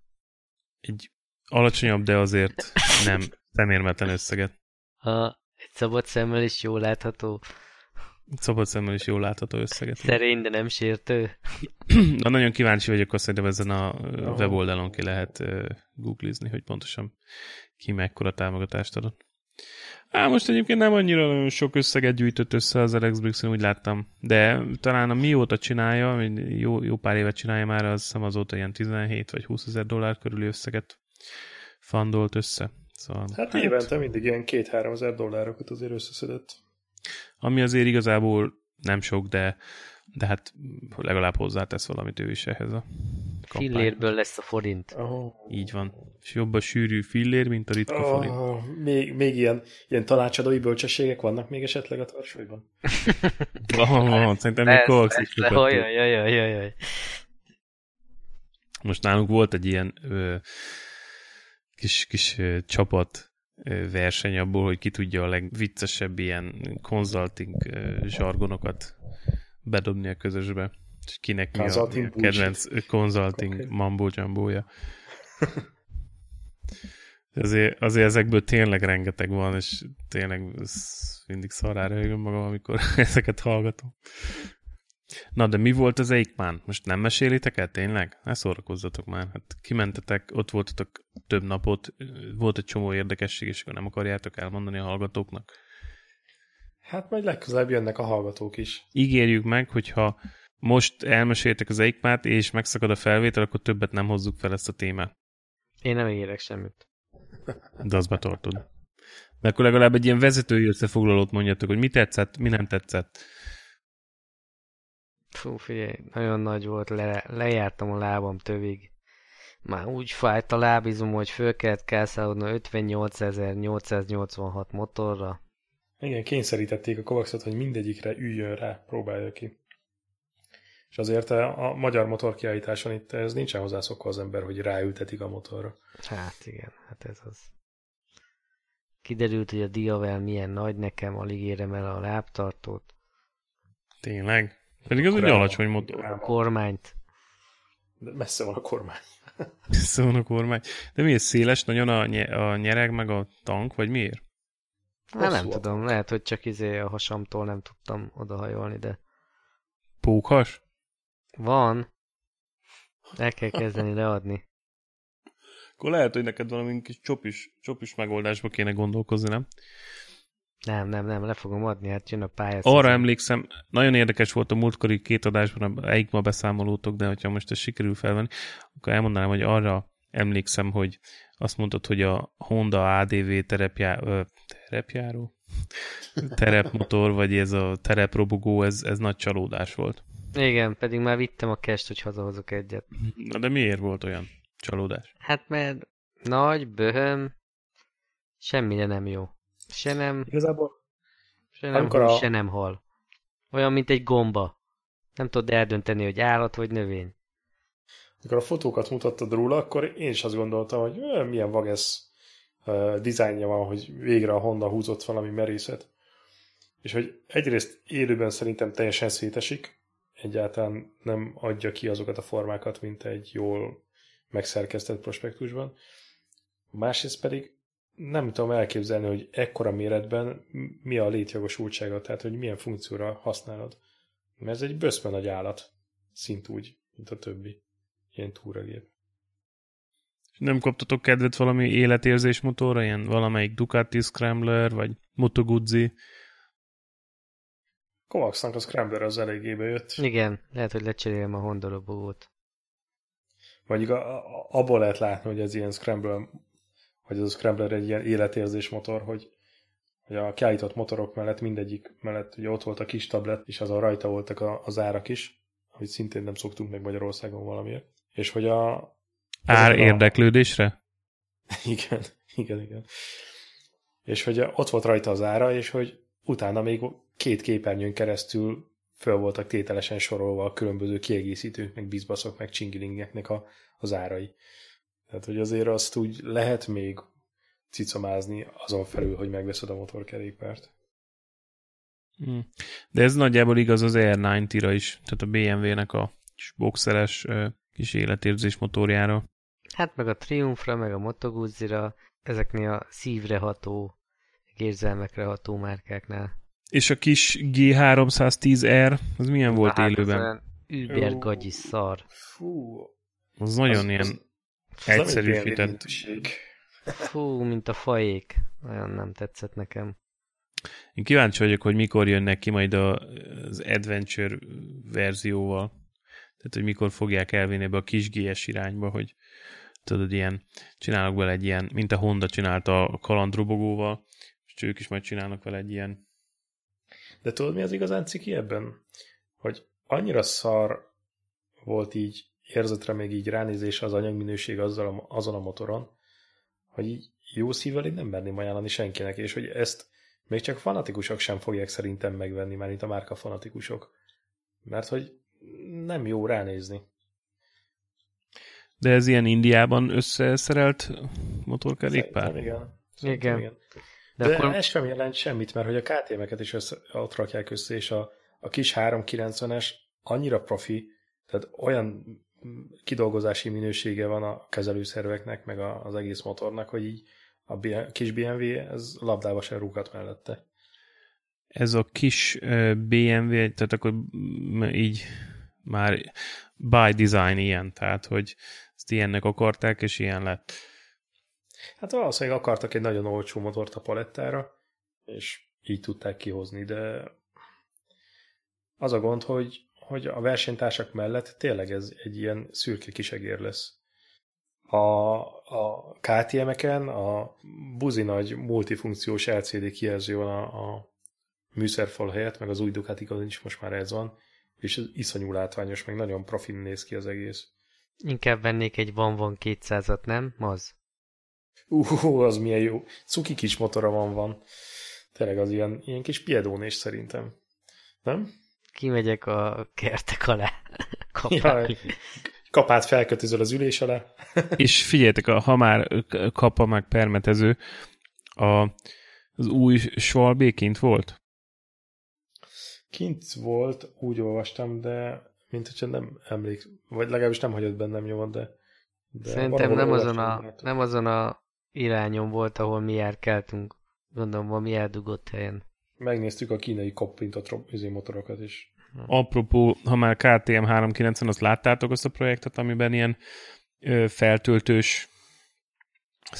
Speaker 1: Egy alacsonyabb, de azért nem szemérmetlen összeget.
Speaker 2: Ha egy szabad szemmel is jól látható.
Speaker 1: Szabad szemmel is jól látható összeget.
Speaker 2: Szerény, de nem sértő.
Speaker 1: Na, nagyon kíváncsi vagyok, azt szerintem ezen a weboldalon ki lehet uh, googlizni, hogy pontosan ki mekkora támogatást adott. Á, most egyébként nem annyira nagyon sok összeget gyűjtött össze az Alex Brixen, úgy láttam. De talán a mióta csinálja, jó, jó pár évet csinálja már, az hiszem azóta ilyen 17 vagy 20 ezer dollár körüli összeget fandolt össze.
Speaker 3: Szóval, hát, hát évente mindig ilyen 2-3 ezer dollárokat azért összeszedett
Speaker 1: ami azért igazából nem sok, de, de hát legalább hozzátesz valamit ő is ehhez a
Speaker 2: kampány. Fillérből lesz a forint.
Speaker 1: Oh. Így van. És jobb a sűrű fillér, mint a ritka oh,
Speaker 3: forint. Még, még ilyen, ilyen tanácsadói bölcsességek vannak még esetleg a tarsolyban?
Speaker 1: van, van, szerintem még kolx is Most nálunk volt egy ilyen ö, kis, kis ö, csapat, verseny abból, hogy ki tudja a legviccesebb ilyen consulting zsargonokat bedobni a közösbe. És kinek mi a, a kedvenc consulting okay. mambo jambója. azért, azért ezekből tényleg rengeteg van, és tényleg mindig szarára jön magam, amikor ezeket hallgatom. Na, de mi volt az Eikmán? Most nem mesélitek el tényleg? Ne szórakozzatok már. Hát kimentetek, ott voltatok több napot, volt egy csomó érdekesség, és akkor nem akarjátok elmondani a hallgatóknak?
Speaker 3: Hát majd legközelebb jönnek a hallgatók is.
Speaker 1: Ígérjük meg, hogyha most elmeséltek az EICMÁT, és megszakad a felvétel, akkor többet nem hozzuk fel ezt a témát.
Speaker 2: Én nem érek semmit.
Speaker 1: De azt betartod. De akkor legalább egy ilyen vezetői összefoglalót mondjatok, hogy mi tetszett, mi nem tetszett.
Speaker 2: Fú, figyelj, nagyon nagy volt, le, lejártam a lábam tövig. Már úgy fájt a lábizom, hogy föl kellett kászálódni 58.886 motorra.
Speaker 3: Igen, kényszerítették a Kovacsot, hogy mindegyikre üljön rá, próbálja ki. És azért a, a magyar motorkiállításon itt ez nincsen hozzászokva az ember, hogy ráültetik a motorra.
Speaker 2: Hát igen, hát ez az. Kiderült, hogy a Diavel milyen nagy nekem, alig érem el a lábtartót.
Speaker 1: Tényleg? Pedig az egy alacsony motor.
Speaker 2: A kormányt.
Speaker 3: De messze van a kormány.
Speaker 1: messze van a kormány. De miért széles nagyon a, nye, a nyereg meg a tank, vagy miért?
Speaker 2: Hát nem tudom, lehet, hogy csak izé a hasamtól nem tudtam odahajolni, de...
Speaker 1: Pókhas?
Speaker 2: Van. El kell kezdeni leadni.
Speaker 1: Akkor lehet, hogy neked valami kis csopis, csopis megoldásba kéne gondolkozni, nem?
Speaker 2: Nem, nem, nem, le fogom adni, hát jön a pálya.
Speaker 1: Arra emlékszem, nagyon érdekes volt a múltkori két adásban, egyik ma beszámolótok, de hogyha most ez sikerül felvenni, akkor elmondanám, hogy arra emlékszem, hogy azt mondtad, hogy a Honda ADV terepjá, ö, terepjáró? terepmotor, vagy ez a tereprobogó, ez, ez nagy csalódás volt.
Speaker 2: Igen, pedig már vittem a kest, hogy hazahozok egyet.
Speaker 1: Na de miért volt olyan csalódás?
Speaker 2: Hát mert nagy, böhöm, semmire nem jó. Se nem...
Speaker 3: Igazából
Speaker 2: se nem hús, a... se nem hal. Olyan, mint egy gomba. Nem tudod eldönteni, hogy állat vagy növény.
Speaker 3: Amikor a fotókat mutattad róla, akkor én is azt gondoltam, hogy milyen vagesz uh, dizájnja van, hogy végre a Honda húzott valami merészet. És hogy egyrészt élőben szerintem teljesen szétesik, egyáltalán nem adja ki azokat a formákat, mint egy jól megszerkesztett prospektusban. Másrészt pedig nem tudom elképzelni, hogy ekkora méretben mi a létjogosultsága, tehát hogy milyen funkcióra használod. Mert ez egy böszme nagy állat, szint úgy, mint a többi ilyen túragép.
Speaker 1: Nem kaptatok kedvet valami életérzés motorra, ilyen valamelyik Ducati Scrambler, vagy Moto Guzzi?
Speaker 3: Kovacsnak a Scrambler az eléggé bejött.
Speaker 2: Igen, lehet, hogy lecserélem a Honda robót.
Speaker 3: A, abból lehet látni, hogy ez ilyen Scrambler hogy ez a Scrambler egy ilyen életérzés motor, hogy, hogy a kiállított motorok mellett mindegyik mellett ugye ott volt a kis tablet, és azon rajta voltak a, az árak is, hogy szintén nem szoktunk meg Magyarországon valamiért. És hogy a...
Speaker 1: Ár a... érdeklődésre?
Speaker 3: igen, igen, igen. És hogy ott volt rajta az ára, és hogy utána még két képernyőn keresztül föl voltak tételesen sorolva a különböző kiegészítők, meg bizbaszok, meg csingilingeknek a, az árai. Tehát, hogy azért azt úgy lehet még cicomázni azon felül, hogy megveszed a motorkerékpárt.
Speaker 1: Hmm. De ez nagyjából igaz az R90-ra is, tehát a BMW-nek a kis boxeres kis életérzés motorjára.
Speaker 2: Hát meg a Triumphra, meg a Moto Guzzi-ra, ezeknél a szívre ható, érzelmekre ható márkáknál.
Speaker 1: És a kis G310R, az milyen volt hát élőben? Az
Speaker 2: Uber gagyi szar.
Speaker 3: Fú.
Speaker 1: Az nagyon az, ilyen az, Egyszerűsített.
Speaker 2: Fú, mint a fajék. Olyan nem tetszett nekem.
Speaker 1: Én kíváncsi vagyok, hogy mikor jönnek ki majd az Adventure verzióval. Tehát, hogy mikor fogják elvinni ebbe a kis GS irányba, hogy tudod, ilyen, csinálok vele egy ilyen, mint a Honda csinálta a kalandrobogóval, és ők is majd csinálnak vele egy ilyen.
Speaker 3: De tudod, mi az igazán ciki ebben? Hogy annyira szar volt így érzetre még így ránézés az anyagminőség azzal a, azon a motoron, hogy így jó szívvel én nem merném ajánlani senkinek, és hogy ezt még csak fanatikusok sem fogják szerintem megvenni, már itt a márka fanatikusok. Mert hogy nem jó ránézni.
Speaker 1: De ez ilyen Indiában összeszerelt motorkerékpár?
Speaker 3: Szerintem igen.
Speaker 2: Szerintem igen.
Speaker 3: De, De akkor... ez sem jelent semmit, mert hogy a KTM-eket is össze, ott rakják össze, és a, a kis 390-es annyira profi, tehát olyan kidolgozási minősége van a kezelőszerveknek, meg az egész motornak, hogy így a kis BMW, ez labdába sem rúgat mellette.
Speaker 1: Ez a kis BMW, tehát akkor így már by design ilyen, tehát hogy ezt ilyennek akarták, és ilyen lett.
Speaker 3: Hát valószínűleg akartak egy nagyon olcsó motort a palettára, és így tudták kihozni, de az a gond, hogy hogy a versenytársak mellett tényleg ez egy ilyen szürke kisegér lesz. A, a KTM-eken a buzi nagy multifunkciós LCD kijelző van a, a műszerfal helyett, meg az új ducati is most már ez van, és ez iszonyú látványos, meg nagyon profin néz ki az egész.
Speaker 2: Inkább vennék egy Van Van 200-at, nem? Az.
Speaker 3: Uh, az milyen jó. Cuki kis motora van van. Tényleg az ilyen, ilyen kis piedónés szerintem. Nem?
Speaker 2: Kimegyek a kertek alá.
Speaker 3: Kapálni. Ja, kapát felkötözöl az ülés alá.
Speaker 1: És figyeljetek, ha már kapa meg permetező, a, az új Schwalbe kint volt?
Speaker 3: Kint volt, úgy olvastam, de mint hogyha nem emlék, vagy legalábbis nem hagyott bennem nyomot, de,
Speaker 2: de Szerintem nem azon, a, nem azon a irányon volt, ahol mi járkáltunk. Gondolom, valami eldugott helyen.
Speaker 3: Megnéztük a kínai koppintott izé motorokat is.
Speaker 1: Apropó, ha már KTM 390, azt láttátok azt a projektet, amiben ilyen ö, feltöltős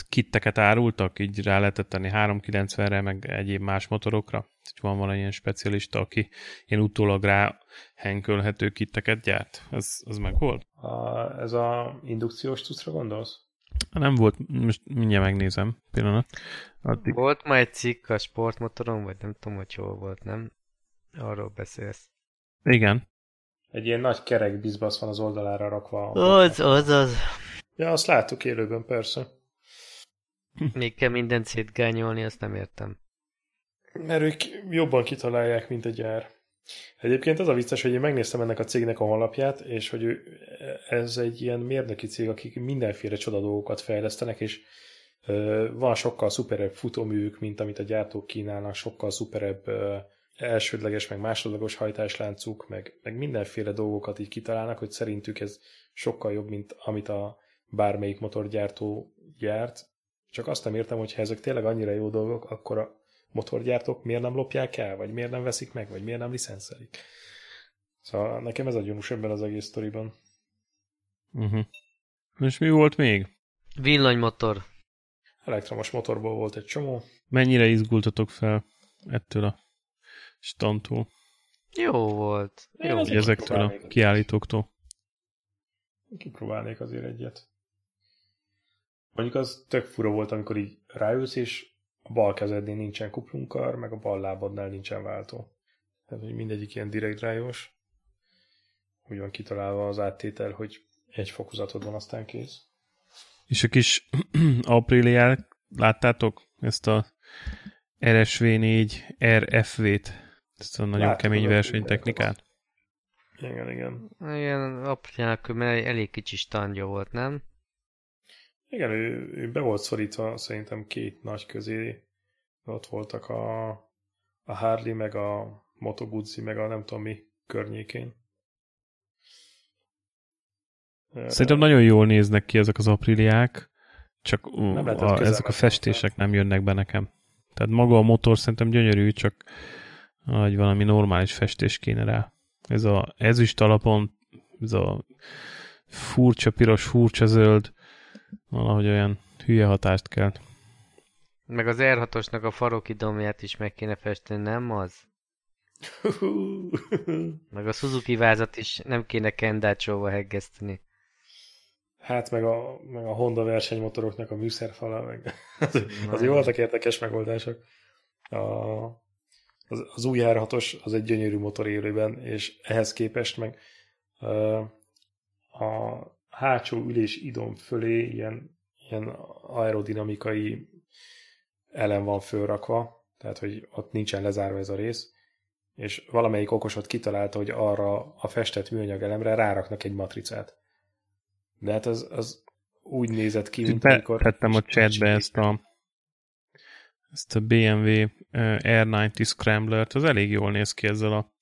Speaker 1: kitteket árultak, így rá lehetett tenni 390-re, meg egyéb más motorokra. Hogy van valamilyen specialista, aki ilyen utólag rá henkölhető kitteket gyárt. Ez, az meg volt?
Speaker 3: A, ez a indukciós tuszra gondolsz?
Speaker 1: Nem volt, most mindjárt megnézem, pillanat.
Speaker 2: Addig. Volt már egy cikk a sportmotoron, vagy nem tudom, hogy hol volt, nem? Arról beszélsz.
Speaker 1: Igen.
Speaker 3: Egy ilyen nagy kerek bizbasz van az oldalára rakva.
Speaker 2: Az, az, az.
Speaker 3: Ja, azt láttuk élőben, persze.
Speaker 2: Még kell mindent szétgányolni, azt nem értem.
Speaker 3: Mert ők jobban kitalálják, mint a gyár. Egyébként az a vicces, hogy én megnéztem ennek a cégnek a honlapját, és hogy ez egy ilyen mérnöki cég, akik mindenféle csoda dolgokat fejlesztenek, és van sokkal szuperebb futóművük, mint amit a gyártók kínálnak, sokkal szuperebb elsődleges, meg másodlagos hajtásláncuk, meg, meg mindenféle dolgokat így kitalálnak, hogy szerintük ez sokkal jobb, mint amit a bármelyik motorgyártó gyárt. Csak azt nem értem, hogy ha ezek tényleg annyira jó dolgok, akkor motorgyártók miért nem lopják el, vagy miért nem veszik meg, vagy miért nem licenszelik. Szóval nekem ez a gyanús ebben az egész sztoriban.
Speaker 1: Uh-huh. És mi volt még?
Speaker 2: Villanymotor.
Speaker 3: Elektromos motorból volt egy csomó.
Speaker 1: Mennyire izgultatok fel ettől a standtól?
Speaker 2: Jó volt. Jó.
Speaker 1: Jó. Ezektől a kiállítóktól.
Speaker 3: Kipróbálnék azért egyet. Mondjuk az tök fura volt, amikor így ráülsz, és a bal kezednél nincsen kuplunkar, meg a bal lábadnál nincsen váltó. Tehát, hogy mindegyik ilyen direct drive-os. Úgy van kitalálva az áttétel, hogy egy fokozatod van, aztán kész.
Speaker 1: És a kis Apriliát láttátok? Ezt a RSV4 RFV-t? Ezt a nagyon Láttam kemény versenytechnikát?
Speaker 3: Igen, igen.
Speaker 2: Igen, Apriliának elég kicsi standja volt, nem?
Speaker 3: Igen, ő, ő be volt szorítva szerintem két nagy közé. Ott voltak a, a Harley, meg a Moto Guzzi, meg a nem tudom mi környékén.
Speaker 1: Szerintem nagyon jól néznek ki ezek az apriliák, csak a, ezek a festések nem jönnek be nekem. Tehát maga a motor szerintem gyönyörű, csak hogy valami normális festés kéne rá. Ez a ezüst alapon, ez a furcsa piros, furcsa zöld, valahogy olyan hülye hatást kell.
Speaker 2: Meg az R6-osnak a farokidomját is meg kéne festeni, nem az? meg a Suzuki vázat is nem kéne kendácsóval heggeszteni.
Speaker 3: Hát meg a, meg a Honda versenymotoroknak a műszerfala, meg az, az jó voltak érdekes megoldások. A, az, az új R6-os az egy gyönyörű motor élőben, és ehhez képest meg a hátsó ülés idom fölé ilyen, ilyen aerodinamikai elem van fölrakva, tehát hogy ott nincsen lezárva ez a rész, és valamelyik okosot kitalálta, hogy arra a festett műanyag elemre ráraknak egy matricát. De hát az, az úgy nézett ki, mint
Speaker 1: Be, amikor... Tettem a chatbe ezt a ezt a BMW R90 Scrambler-t, az elég jól néz ki ezzel a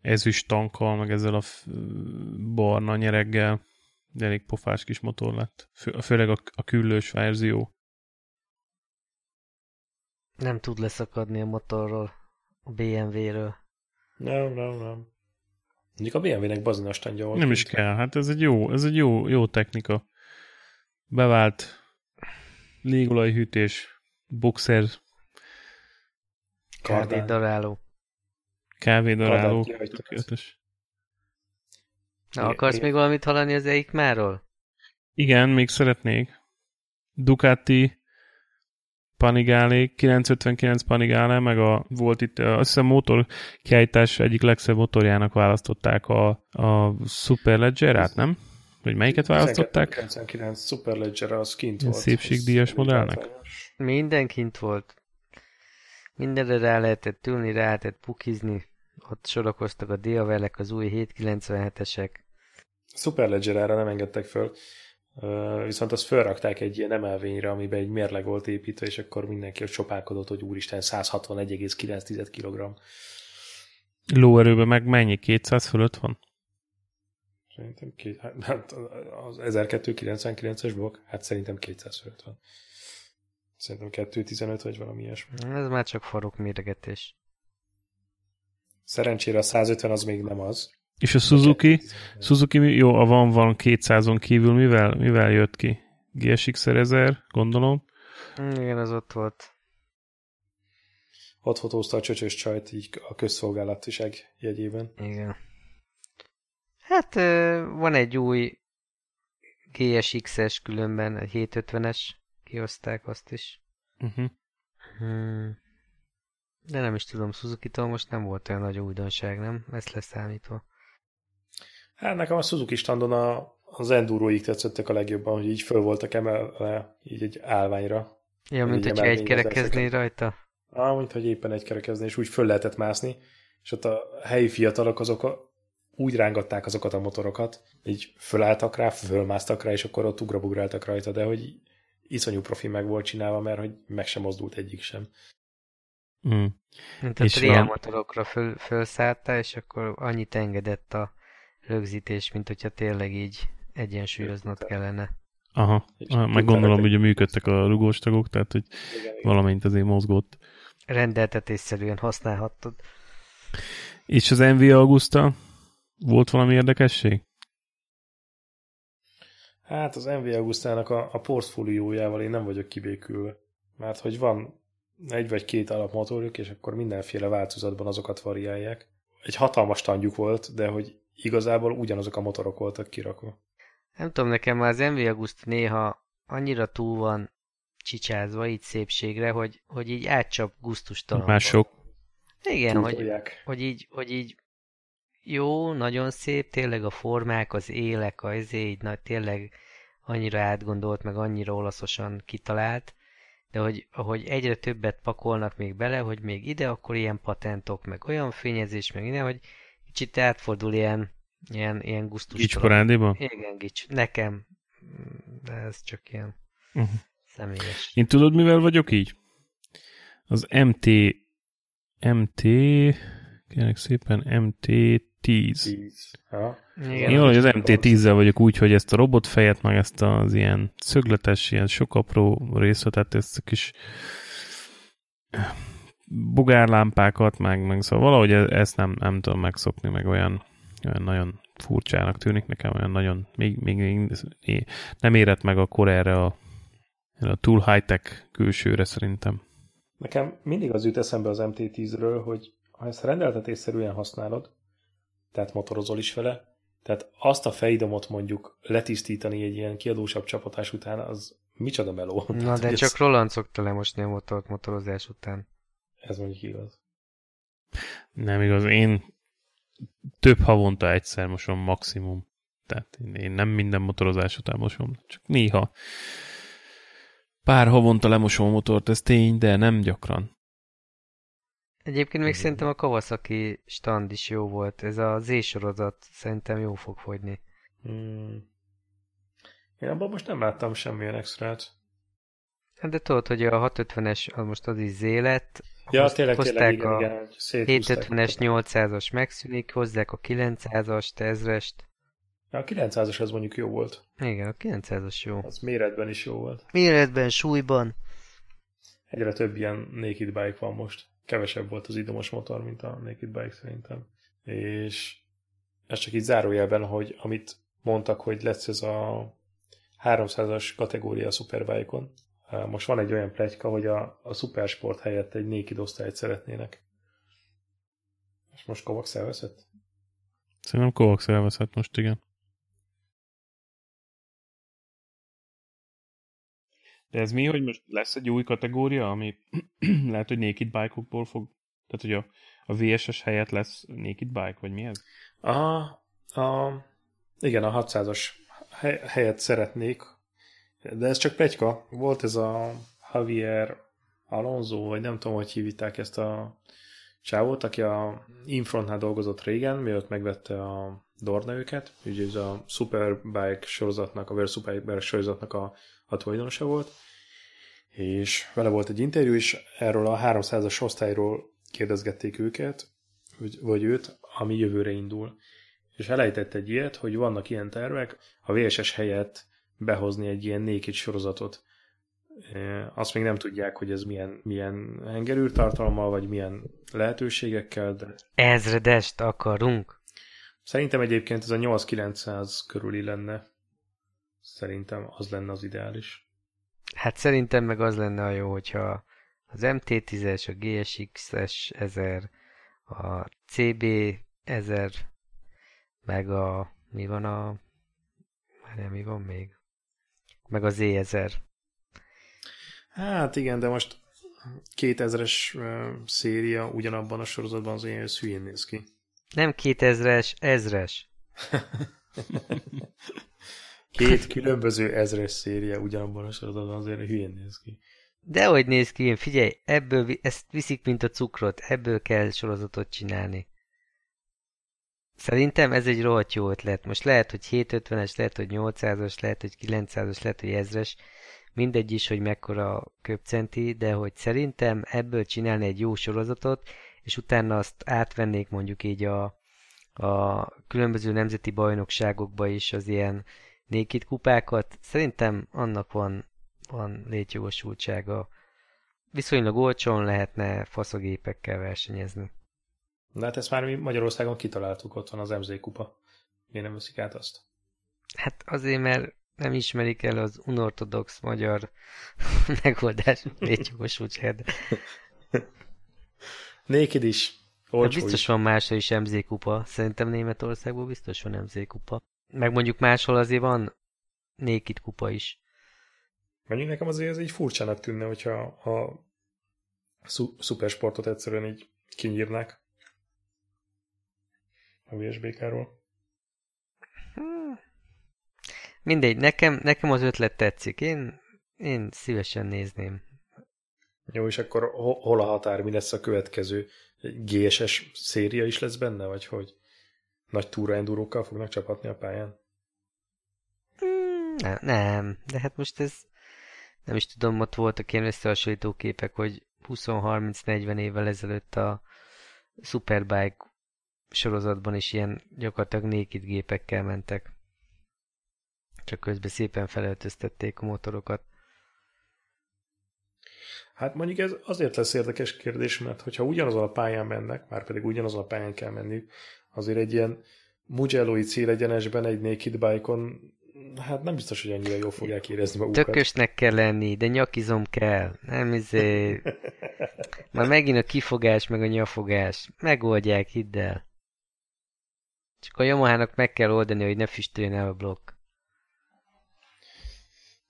Speaker 1: ezüst tankkal, meg ezzel a barna nyereggel. Elég pofás kis motor lett. Fő, főleg a, a küllős verzió.
Speaker 2: Nem tud leszakadni a motorról, a BMW-ről.
Speaker 3: Nem, nem, nem. Mondjuk a BMW-nek standja volt.
Speaker 1: Nem is kell, hát ez egy jó, ez egy jó, jó technika. Bevált légolajhűtés, boxer,
Speaker 2: kávédaráló.
Speaker 1: Kávédaráló, tökéletes.
Speaker 2: Na, akarsz még valamit hallani az EICMA-ról?
Speaker 1: Igen, még szeretnék. Ducati Panigale, 959 Panigale, meg a, volt itt, azt hiszem motor kiállítás egyik legszebb motorjának választották a, a Superledger-át, nem? Vagy melyiket választották?
Speaker 3: 99 Superledger az kint volt.
Speaker 1: Szépségdíjas modellnek?
Speaker 2: Minden kint volt. Mindenre rá lehetett ülni, rá lehetett pukizni. Ott sorakoztak a diavelek, az új 797-esek.
Speaker 3: Superledger erre nem engedtek föl. Viszont azt felrakták egy ilyen emelvényre, amiben egy mérleg volt építve, és akkor mindenki ott sopálkodott, hogy úristen 161,9 kg.
Speaker 1: Lóerőben meg mennyi? 200 fölött van?
Speaker 3: Szerintem két, hát az 1299-es blokk, hát szerintem 200 fölött van. Szerintem 215 vagy valami ilyesmi.
Speaker 2: Ez már csak farok méregetés.
Speaker 3: Szerencsére a 150 az még nem az.
Speaker 1: És a Suzuki, Suzuki jó, a van van 200-on kívül mivel, mivel jött ki? GSX 1000, gondolom.
Speaker 2: Igen, az ott volt.
Speaker 3: Ott fotózta a csöcsös csajt így a közszolgálatiság jegyében.
Speaker 2: Igen. Hát van egy új GSX-es különben, egy 750-es, kihozták azt is.
Speaker 1: Uh-huh.
Speaker 2: Hmm. De nem is tudom, Suzuki-tól most nem volt olyan nagy újdonság, nem? Ezt leszámítva.
Speaker 3: Hát nekem a Suzuki standon a, az enduro tetszettek a legjobban, hogy így föl voltak emelve így egy állványra.
Speaker 2: Ja, mint hogy egy kerekezni rajta?
Speaker 3: Ah, mint hogy éppen egy kerekezni, és úgy föl lehetett mászni, és ott a helyi fiatalok azok a, úgy rángatták azokat a motorokat, így fölálltak rá, fölmásztak rá, és akkor ott ugrabugráltak rajta, de hogy iszonyú profi meg volt csinálva, mert hogy meg sem mozdult egyik sem.
Speaker 2: Mm. Tehát és a motorokra föl, fölszállta, és akkor annyit engedett a rögzítés, mint hogyha tényleg így egyensúlyoznod kellene.
Speaker 1: Aha, meg gondolom, hogy működtek a rugós tagok, tehát hogy igen, valamint azért mozgott.
Speaker 2: Rendeltetésszerűen használhattad.
Speaker 1: És az MV Augusta volt valami érdekesség?
Speaker 3: Hát az MV Augustának a, a portfóliójával én nem vagyok kibékülve. Mert hogy van egy vagy két alapmotorjuk, és akkor mindenféle változatban azokat variálják. Egy hatalmas tandjuk volt, de hogy igazából ugyanazok a motorok voltak kirakva.
Speaker 2: Nem tudom, nekem már az MV August néha annyira túl van csicsázva így szépségre, hogy, hogy így átcsap gusztustalan.
Speaker 1: Mások.
Speaker 2: Igen, hogy, hogy, így, hogy így jó, nagyon szép, tényleg a formák, az élek, az izé, így na, tényleg annyira átgondolt, meg annyira olaszosan kitalált, de hogy ahogy egyre többet pakolnak még bele, hogy még ide, akkor ilyen patentok, meg olyan fényezés, meg ide, hogy kicsit átfordul ilyen, ilyen, ilyen gusztus.
Speaker 1: Gics parádéba?
Speaker 2: Igen, gics. Nekem. De ez csak ilyen uh-huh. személyes.
Speaker 1: Én tudod, mivel vagyok így? Az MT MT kérlek szépen MT 10. Ja. Én valahogy az MT-10-zel vagyok úgy, hogy ezt a robotfejet, meg ezt az ilyen szögletes, ilyen sok apró részletet, ezt a kis bugárlámpákat, meg, meg szóval valahogy e- ezt nem, nem tudom megszokni, meg olyan, olyan nagyon furcsának tűnik nekem, olyan nagyon, még, még, még nem érett meg a kor erre a, a túl high-tech külsőre szerintem.
Speaker 3: Nekem mindig az jut eszembe az MT-10-ről, hogy ha ezt rendeltetésszerűen használod, tehát motorozol is vele, tehát azt a fejdomot mondjuk letisztítani egy ilyen kiadósabb csapatás után, az micsoda meló.
Speaker 2: Na, tehát, de csak ez... Roland szokta lemosni a motort motorozás után.
Speaker 3: Ez mondjuk igaz.
Speaker 1: Nem igaz, én több havonta egyszer mosom maximum. Tehát én nem minden motorozás után mosom, csak néha. Pár havonta lemosom a motort, ez tény, de nem gyakran.
Speaker 2: Egyébként még szerintem a Kawasaki stand is jó volt. Ez a Z-sorozat szerintem jó fog fogyni. Hmm.
Speaker 3: Én abban most nem láttam semmilyen extrát.
Speaker 2: Hát de tudod, hogy a 650-es most az is Z lett,
Speaker 3: Ja, Hoz, tényleg, tényleg, igen, a igen,
Speaker 2: 750-es, 800-as megszűnik, hozzák a 900-as, 1000-est.
Speaker 3: Ja, a 900-as az mondjuk jó volt.
Speaker 2: Igen, a 900-as jó.
Speaker 3: Az méretben is jó volt.
Speaker 2: Méretben, súlyban.
Speaker 3: Egyre több ilyen naked bike van most. Kevesebb volt az idomos motor, mint a naked bike szerintem. És ez csak így zárójelben, hogy amit mondtak, hogy lesz ez a 300-as kategória a Superbike-on, most van egy olyan plegyka, hogy a, a szupersport helyett egy naked osztályt szeretnének. És most Kovacs elveszett?
Speaker 1: Szerintem Kovacs elveszett most, igen. De ez mi, hogy most lesz egy új kategória, ami lehet, hogy naked bike-okból fog, tehát hogy a, a VSS helyett lesz naked bike, vagy mi ez?
Speaker 3: A, a, igen, a 600-as helyet szeretnék, de ez csak plegyka. Volt ez a Javier Alonso, vagy nem tudom, hogy hívták ezt a csávót, aki a Infrontnál dolgozott régen, mielőtt megvette a Dorna őket, ugye ez a Superbike sorozatnak, a World Superbike sorozatnak a, a tulajdonosa volt, és vele volt egy interjú, és erről a 300-as osztályról kérdezgették őket, vagy, őt, ami jövőre indul. És elejtett egy ilyet, hogy vannak ilyen tervek, a VSS helyett behozni egy ilyen naked sorozatot. Azt még nem tudják, hogy ez milyen, milyen hengerűr tartalommal, vagy milyen lehetőségekkel, de...
Speaker 2: Ezredest akarunk?
Speaker 3: Szerintem egyébként ez a 8-900 körüli lenne. Szerintem az lenne az ideális.
Speaker 2: Hát szerintem meg az lenne a jó, hogyha az MT-10-es, a GSX-es 1000, a CB 1000, meg a... mi van a... Nem, mi van még? Meg a Z1000.
Speaker 3: Hát igen, de most 2000-es uh, széria ugyanabban a sorozatban az olyan hülyén néz ki.
Speaker 2: Nem 2000-es, ezres.
Speaker 3: Két különböző ezres széria ugyanabban a sorozatban azért hülyén néz ki.
Speaker 2: De hogy néz ki, figyelj, ebből ezt viszik, mint a cukrot, ebből kell sorozatot csinálni. Szerintem ez egy rohadt jó ötlet. Most lehet, hogy 750-es, lehet, hogy 800-as, lehet, hogy 900-as, lehet, hogy ezres. Mindegy is, hogy mekkora köpcenti, de hogy szerintem ebből csinálni egy jó sorozatot, és utána azt átvennék mondjuk így a, a különböző nemzeti bajnokságokba is az ilyen nékit kupákat. Szerintem annak van, van létjogosultsága. Viszonylag olcsón lehetne faszagépekkel versenyezni.
Speaker 3: De hát ezt már mi Magyarországon kitaláltuk, ott van az MZ kupa. Miért nem veszik át azt?
Speaker 2: Hát azért, mert nem ismerik el az unortodox magyar megoldás létjogosultságát.
Speaker 3: Néked is.
Speaker 2: Hát biztos is. van máshol is MZ kupa. Szerintem Németországból biztos van MZ kupa. Meg mondjuk máshol azért van Nékit kupa is.
Speaker 3: Mondjuk nekem azért ez így furcsának tűnne, hogyha a szupersportot egyszerűen így kinyírnák a VSBK-ról.
Speaker 2: Hmm. Mindegy, nekem, nekem az ötlet tetszik. Én, én szívesen nézném.
Speaker 3: Jó, és akkor hol a határ, mi lesz a következő? GSS széria is lesz benne, vagy hogy? Nagy túraendúrókkal fognak csapatni a pályán?
Speaker 2: Hmm, nem, nem, de hát most ez nem is tudom, ott voltak ilyen összehasonlító képek, hogy 20-30-40 évvel ezelőtt a Superbike sorozatban is ilyen gyakorlatilag naked gépekkel mentek. Csak közben szépen felöltöztették a motorokat.
Speaker 3: Hát mondjuk ez azért lesz érdekes kérdés, mert hogyha ugyanazon a pályán mennek, már pedig ugyanazon a pályán kell menni, azért egy ilyen Mugello-i célegyenesben egy naked bike-on hát nem biztos, hogy annyira jól fogják érezni magukat.
Speaker 2: Tökösnek kell lenni, de nyakizom kell. Nem izé... Már megint a kifogás, meg a nyafogás. Megoldják, hidd el. Csak a Yamaha-nak meg kell oldani, hogy ne füstüljön el a blokk.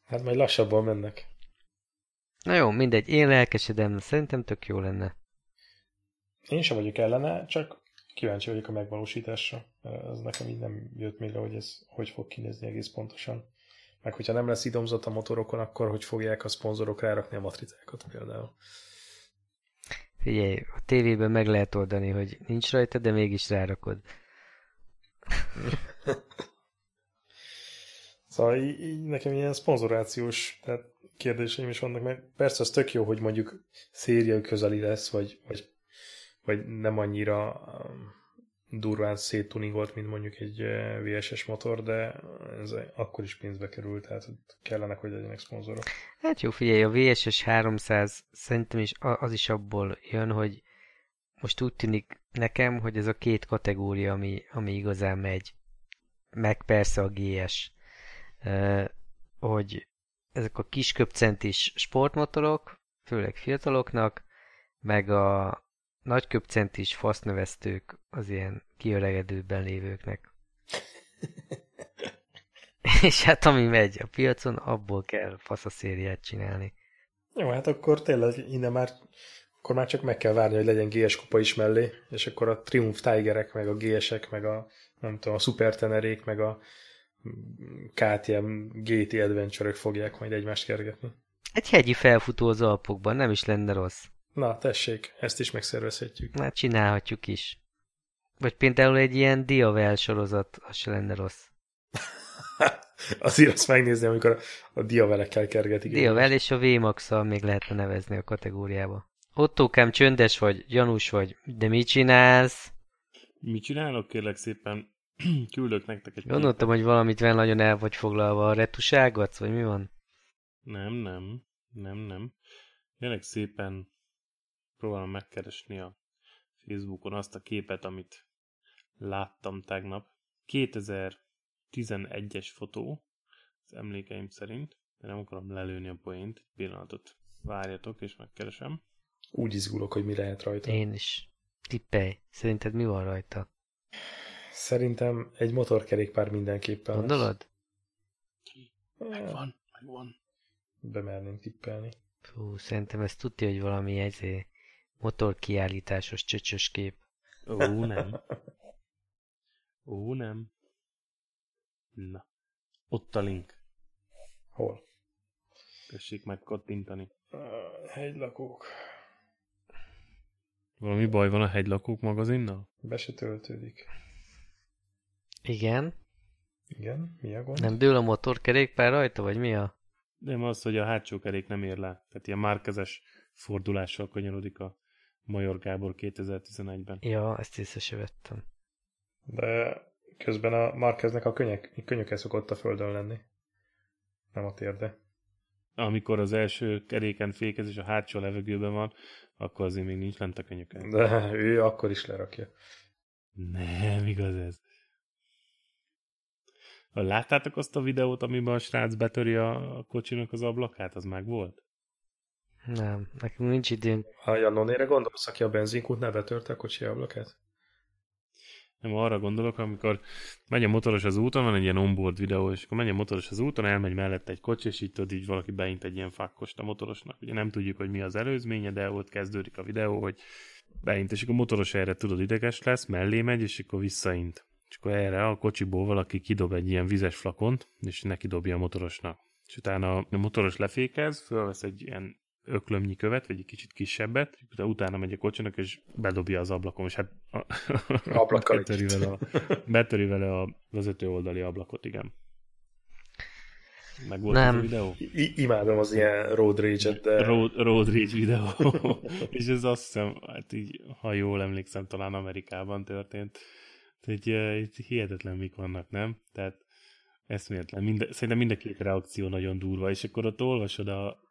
Speaker 3: Hát majd lassabban mennek.
Speaker 2: Na jó, mindegy, én lelkesedem, szerintem tök jó lenne.
Speaker 3: Én sem vagyok ellene, csak kíváncsi vagyok a megvalósításra. Ez nekem így nem jött még le, hogy ez hogy fog kinézni egész pontosan. Meg hogyha nem lesz idomzott a motorokon, akkor hogy fogják a szponzorok rárakni a matricákat például.
Speaker 2: Figyelj, a tévében meg lehet oldani, hogy nincs rajta, de mégis rárakod.
Speaker 3: szóval így, így nekem ilyen szponzorációs tehát kérdéseim is vannak, mert persze az tök jó, hogy mondjuk széria közeli lesz, vagy, vagy, vagy nem annyira um, durván széttuningolt, mint mondjuk egy uh, VSS motor, de ez akkor is pénzbe kerül, tehát kellene, hogy legyenek szponzorok.
Speaker 2: Hát jó, figyelj, a VSS 300 szerintem is az is abból jön, hogy most úgy tűnik nekem, hogy ez a két kategória, ami, ami igazán megy. Meg persze a GS. Uh, hogy ezek a kisköpcentis sportmotorok, főleg fiataloknak, meg a nagyköpcentis fasznövesztők az ilyen kiöregedőben lévőknek. És hát ami megy a piacon, abból kell faszaszériát csinálni.
Speaker 3: Jó, hát akkor tényleg innen már akkor már csak meg kell várni, hogy legyen GS kupa is mellé, és akkor a Triumph Tigerek, meg a GS-ek, meg a nem tudom, a Super Tenerék, meg a KTM GT adventure fogják majd egymást kergetni.
Speaker 2: Egy hegyi felfutó az Alpokban, nem is lenne rossz.
Speaker 3: Na, tessék, ezt is megszervezhetjük.
Speaker 2: Már csinálhatjuk is. Vagy például egy ilyen Diavel sorozat, az se lenne rossz.
Speaker 3: Azért azt megnézni, amikor a Diavelekkel kergetik.
Speaker 2: Diavel és a vmax még lehetne nevezni a kategóriába. Ottókám csöndes vagy, gyanús vagy, de mit csinálsz?
Speaker 1: Mit csinálok, kérlek szépen? Küldök nektek egy...
Speaker 2: Gondoltam, hogy valamit vel nagyon el vagy foglalva. A retuságatsz, vagy mi van?
Speaker 1: Nem, nem. Nem, nem. Kérlek szépen próbálom megkeresni a Facebookon azt a képet, amit láttam tegnap. 2011-es fotó, az emlékeim szerint, de nem akarom lelőni a poént. Pillanatot várjatok, és megkeresem.
Speaker 3: Úgy izgulok, hogy mi lehet rajta.
Speaker 2: Én is. Tippelj, szerinted mi van rajta?
Speaker 3: Szerintem egy motorkerékpár mindenképpen.
Speaker 2: Gondolod?
Speaker 1: Megvan, megvan.
Speaker 3: Bemerném tippelni.
Speaker 2: Fú, szerintem ez tudja, hogy valami ezé motorkiállításos csöcsös kép.
Speaker 1: Ó, nem. Ó, nem. Na. Ott a link.
Speaker 3: Hol?
Speaker 1: Tessék meg kattintani.
Speaker 3: Uh, hegylakók.
Speaker 1: Valami baj van a hegylakók magazinnal?
Speaker 3: Be se töltődik.
Speaker 2: Igen.
Speaker 3: Igen? Mi a gond?
Speaker 2: Nem dől a motorkerékpár rajta, vagy mi a?
Speaker 1: Nem az, hogy a hátsó kerék nem ér le. Tehát ilyen márkezes fordulással kanyarodik a Major Gábor 2011-ben.
Speaker 2: Ja, ezt észre se vettem.
Speaker 3: De közben a Marqueznek a könnyek, könnyöke szokott a földön lenni. Nem a térde.
Speaker 1: Amikor az első keréken fékez és a hátsó levegőben van, akkor azért még nincs lent a könyöken.
Speaker 3: De ő akkor is lerakja.
Speaker 1: Nem, igaz ez. Láttátok azt a videót, amiben a srác betöri a kocsinak az ablakát? Az meg volt?
Speaker 2: Nem, nekünk nincs időnk.
Speaker 3: A Jannonére gondolsz, aki a benzinkútnál betörte a kocsi ablakát?
Speaker 1: Nem arra gondolok, amikor megy a motoros az úton, van egy ilyen onboard videó, és akkor megy a motoros az úton, elmegy mellette egy kocsi, és így tudod, így valaki beint egy ilyen fakkost a motorosnak. Ugye nem tudjuk, hogy mi az előzménye, de ott kezdődik a videó, hogy beint, és akkor a motoros erre tudod ideges lesz, mellé megy, és akkor visszaint. És akkor erre a kocsiból valaki kidob egy ilyen vizes flakont, és neki dobja a motorosnak. És utána a motoros lefékez, fölvesz egy ilyen öklömnyi követ, vagy egy kicsit kisebbet, és utána megy a kocsinak, és bedobja az ablakon, és hát a,
Speaker 3: Ablakkal
Speaker 1: betöri, vele a, betöri vele a vezető oldali ablakot, igen. Meg volt
Speaker 2: Nem.
Speaker 1: ez a videó?
Speaker 3: I- imádom az ilyen road rage-et, de...
Speaker 1: Road, road Rage videó. és ez azt hiszem, hát így, ha jól emlékszem, talán Amerikában történt. Tehát így, így hihetetlen mik vannak, nem? Tehát eszméletlen. Minde, szerintem mind a két reakció nagyon durva, és akkor ott olvasod a...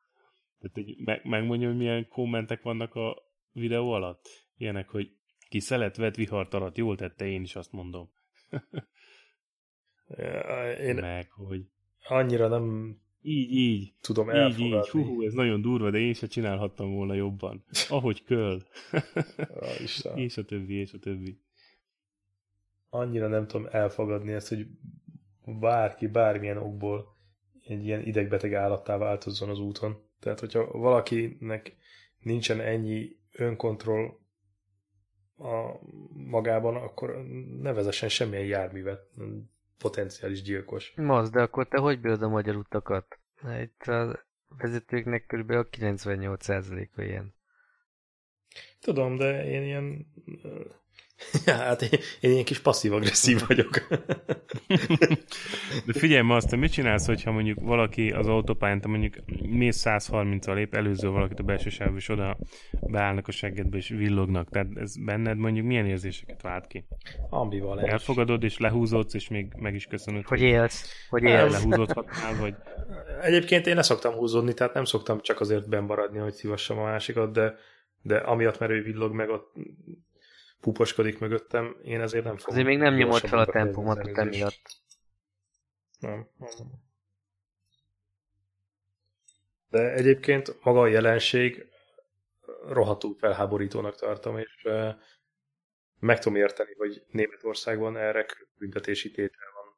Speaker 1: Tehát így meg, megmondja, hogy milyen kommentek vannak a videó alatt. Ilyenek, hogy ki szelet vett vihart alatt, jól tette, én is azt mondom.
Speaker 3: Én
Speaker 1: Meg, hogy
Speaker 3: annyira nem
Speaker 1: így, így,
Speaker 3: tudom
Speaker 1: így,
Speaker 3: elfogadni.
Speaker 1: így, hú, ez nagyon durva, de én se csinálhattam volna jobban. Ahogy köl.
Speaker 3: Isten.
Speaker 1: és a többi, és a többi.
Speaker 3: Annyira nem tudom elfogadni ezt, hogy bárki bármilyen okból egy ilyen idegbeteg állattá változzon az úton. Tehát, hogyha valakinek nincsen ennyi önkontroll a magában, akkor ne vezessen semmilyen járművet. Potenciális gyilkos.
Speaker 2: Masz, de akkor te hogy bírod a magyar utakat? Itt a vezetőknek kb. a 98%-a ilyen.
Speaker 3: Tudom, de én ilyen... Hát én, én ilyen kis passzív-agresszív vagyok.
Speaker 1: De figyelj ma azt, te mit csinálsz, hogyha mondjuk valaki az autópályán, te mondjuk mész 130-al lép, előző valakit a belső sávba, és oda beállnak a seggedbe, és villognak. Tehát ez benned mondjuk milyen érzéseket vált ki?
Speaker 3: Ambivalens.
Speaker 1: Elfogadod, és lehúzódsz, és még meg is köszönöd,
Speaker 2: Hogy élsz? Hogy
Speaker 3: Nem.
Speaker 2: élsz?
Speaker 1: lehúzódhatnál, vagy
Speaker 3: Egyébként én ne szoktam húzódni, tehát nem szoktam csak azért benn maradni, hogy szívassam a másikat, de, de amiatt, mert ő villog meg, ott puposkodik mögöttem, én ezért nem fogom.
Speaker 2: Azért még nem nyomod fel a
Speaker 3: befejezni
Speaker 2: tempomatot emiatt.
Speaker 3: Nem, nem. De egyébként maga a jelenség rohadtul felháborítónak tartom, és meg tudom érteni, hogy Németországban erre büntetési tétel van.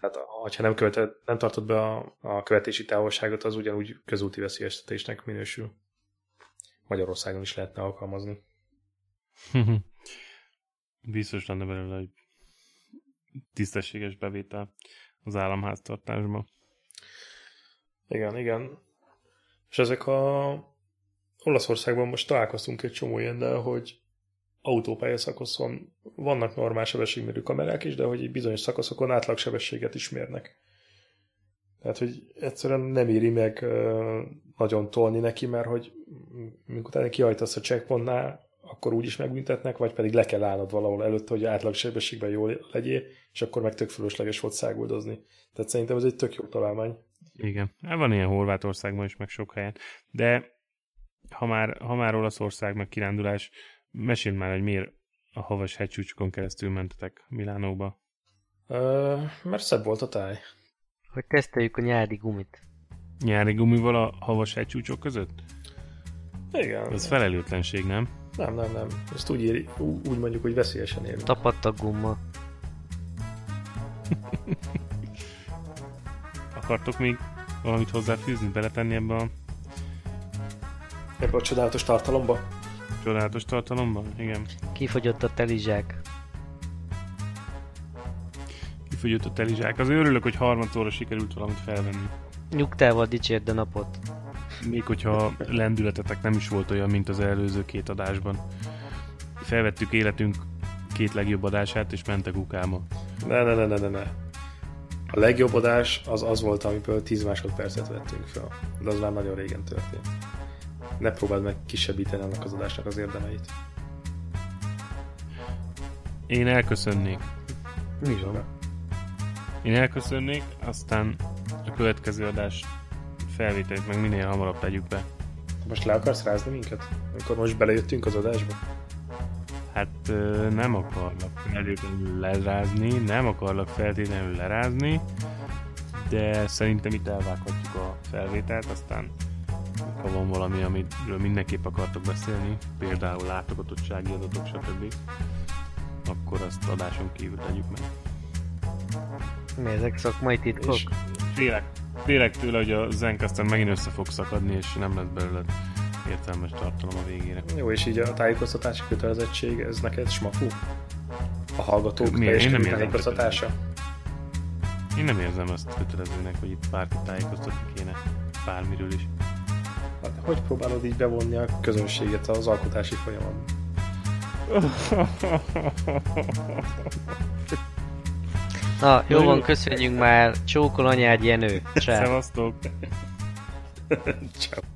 Speaker 3: Tehát ha nem, követed, nem tartod be a, a követési távolságot, az ugyanúgy közúti veszélyeztetésnek minősül. Magyarországon is lehetne alkalmazni.
Speaker 1: Biztos lenne belőle egy tisztességes bevétel az államháztartásba.
Speaker 3: Igen, igen. És ezek a Olaszországban most találkoztunk egy csomó de hogy autópálya szakaszon vannak normál sebességmérő kamerák is, de hogy egy bizonyos szakaszokon átlagsebességet is mérnek. Tehát, hogy egyszerűen nem éri meg nagyon tolni neki, mert hogy mikor kihajtasz a checkpointnál, akkor úgy is megbüntetnek, vagy pedig le kell állnod valahol előtt, hogy átlagsebességben jól legyél, és akkor meg tök fölösleges volt száguldozni. Tehát szerintem ez egy tök jó találmány.
Speaker 1: Igen, hát van ilyen Horvátországban is, meg sok helyen. De ha már, ha már Olaszország, meg kirándulás, mesél már, hogy miért a havas hegycsúcsokon keresztül mentetek Milánóba.
Speaker 3: Ö, mert szebb volt a táj.
Speaker 2: Hogy teszteljük a nyári gumit.
Speaker 1: Nyári gumival a havas hegycsúcsok között?
Speaker 3: Igen.
Speaker 1: Ez felelőtlenség, nem?
Speaker 3: Nem, nem, nem. Ezt úgy, éri, úgy mondjuk, hogy veszélyesen érünk.
Speaker 2: Tapadt a gumma.
Speaker 1: Akartok még valamit hozzáfűzni, beletenni ebbe a...
Speaker 3: Ebbe a csodálatos tartalomba?
Speaker 1: Csodálatos tartalomba? Igen.
Speaker 2: Kifogyott a telizsák.
Speaker 1: Kifogyott a telizsák. Az örülök, hogy harmadszorra sikerült valamit felvenni.
Speaker 2: Nyugtával dicsérd a napot.
Speaker 1: Még hogyha lendületetek nem is volt olyan, mint az előző két adásban. Felvettük életünk két legjobb adását, és mentek ukáma.
Speaker 3: Ne, ne, ne, ne, ne, ne. A legjobb adás az az volt, amiből 10 másodpercet vettünk fel. De az már nagyon régen történt. Ne próbáld meg kisebbíteni annak az adásnak az érdemeit.
Speaker 1: Én elköszönnék.
Speaker 3: Mi van?
Speaker 1: Én elköszönnék, aztán a következő adás felvételt meg minél hamarabb tegyük be.
Speaker 3: Most le akarsz rázni minket? Amikor most belejöttünk az adásba?
Speaker 1: Hát nem akarlak feltétlenül lerázni, nem akarlak feltétlenül lerázni, de szerintem itt elvághatjuk a felvételt, aztán ha van valami, amiről mindenképp akartok beszélni, például látogatottsági adatok, stb., akkor azt adáson kívül tegyük meg.
Speaker 2: Mi ezek szakmai titkok? És
Speaker 1: félek, félek tőle, hogy a Zencaster megint össze fog szakadni, és nem lesz belőle értelmes tartalom a végére.
Speaker 3: Jó, és így a tájékoztatási kötelezettség, ez neked smafu? A hallgatók
Speaker 1: Mi? Én nem
Speaker 3: tájékoztatása?
Speaker 1: Én nem érzem azt kötelezőnek, hogy itt bárki tájékoztatni kéne bármiről is.
Speaker 3: Hát, hogy próbálod így bevonni a közönséget az alkotási folyamatban?
Speaker 2: Na, jó van, köszönjük már. Csókol anyád Jenő.
Speaker 1: Szevasztok.
Speaker 3: Ciao.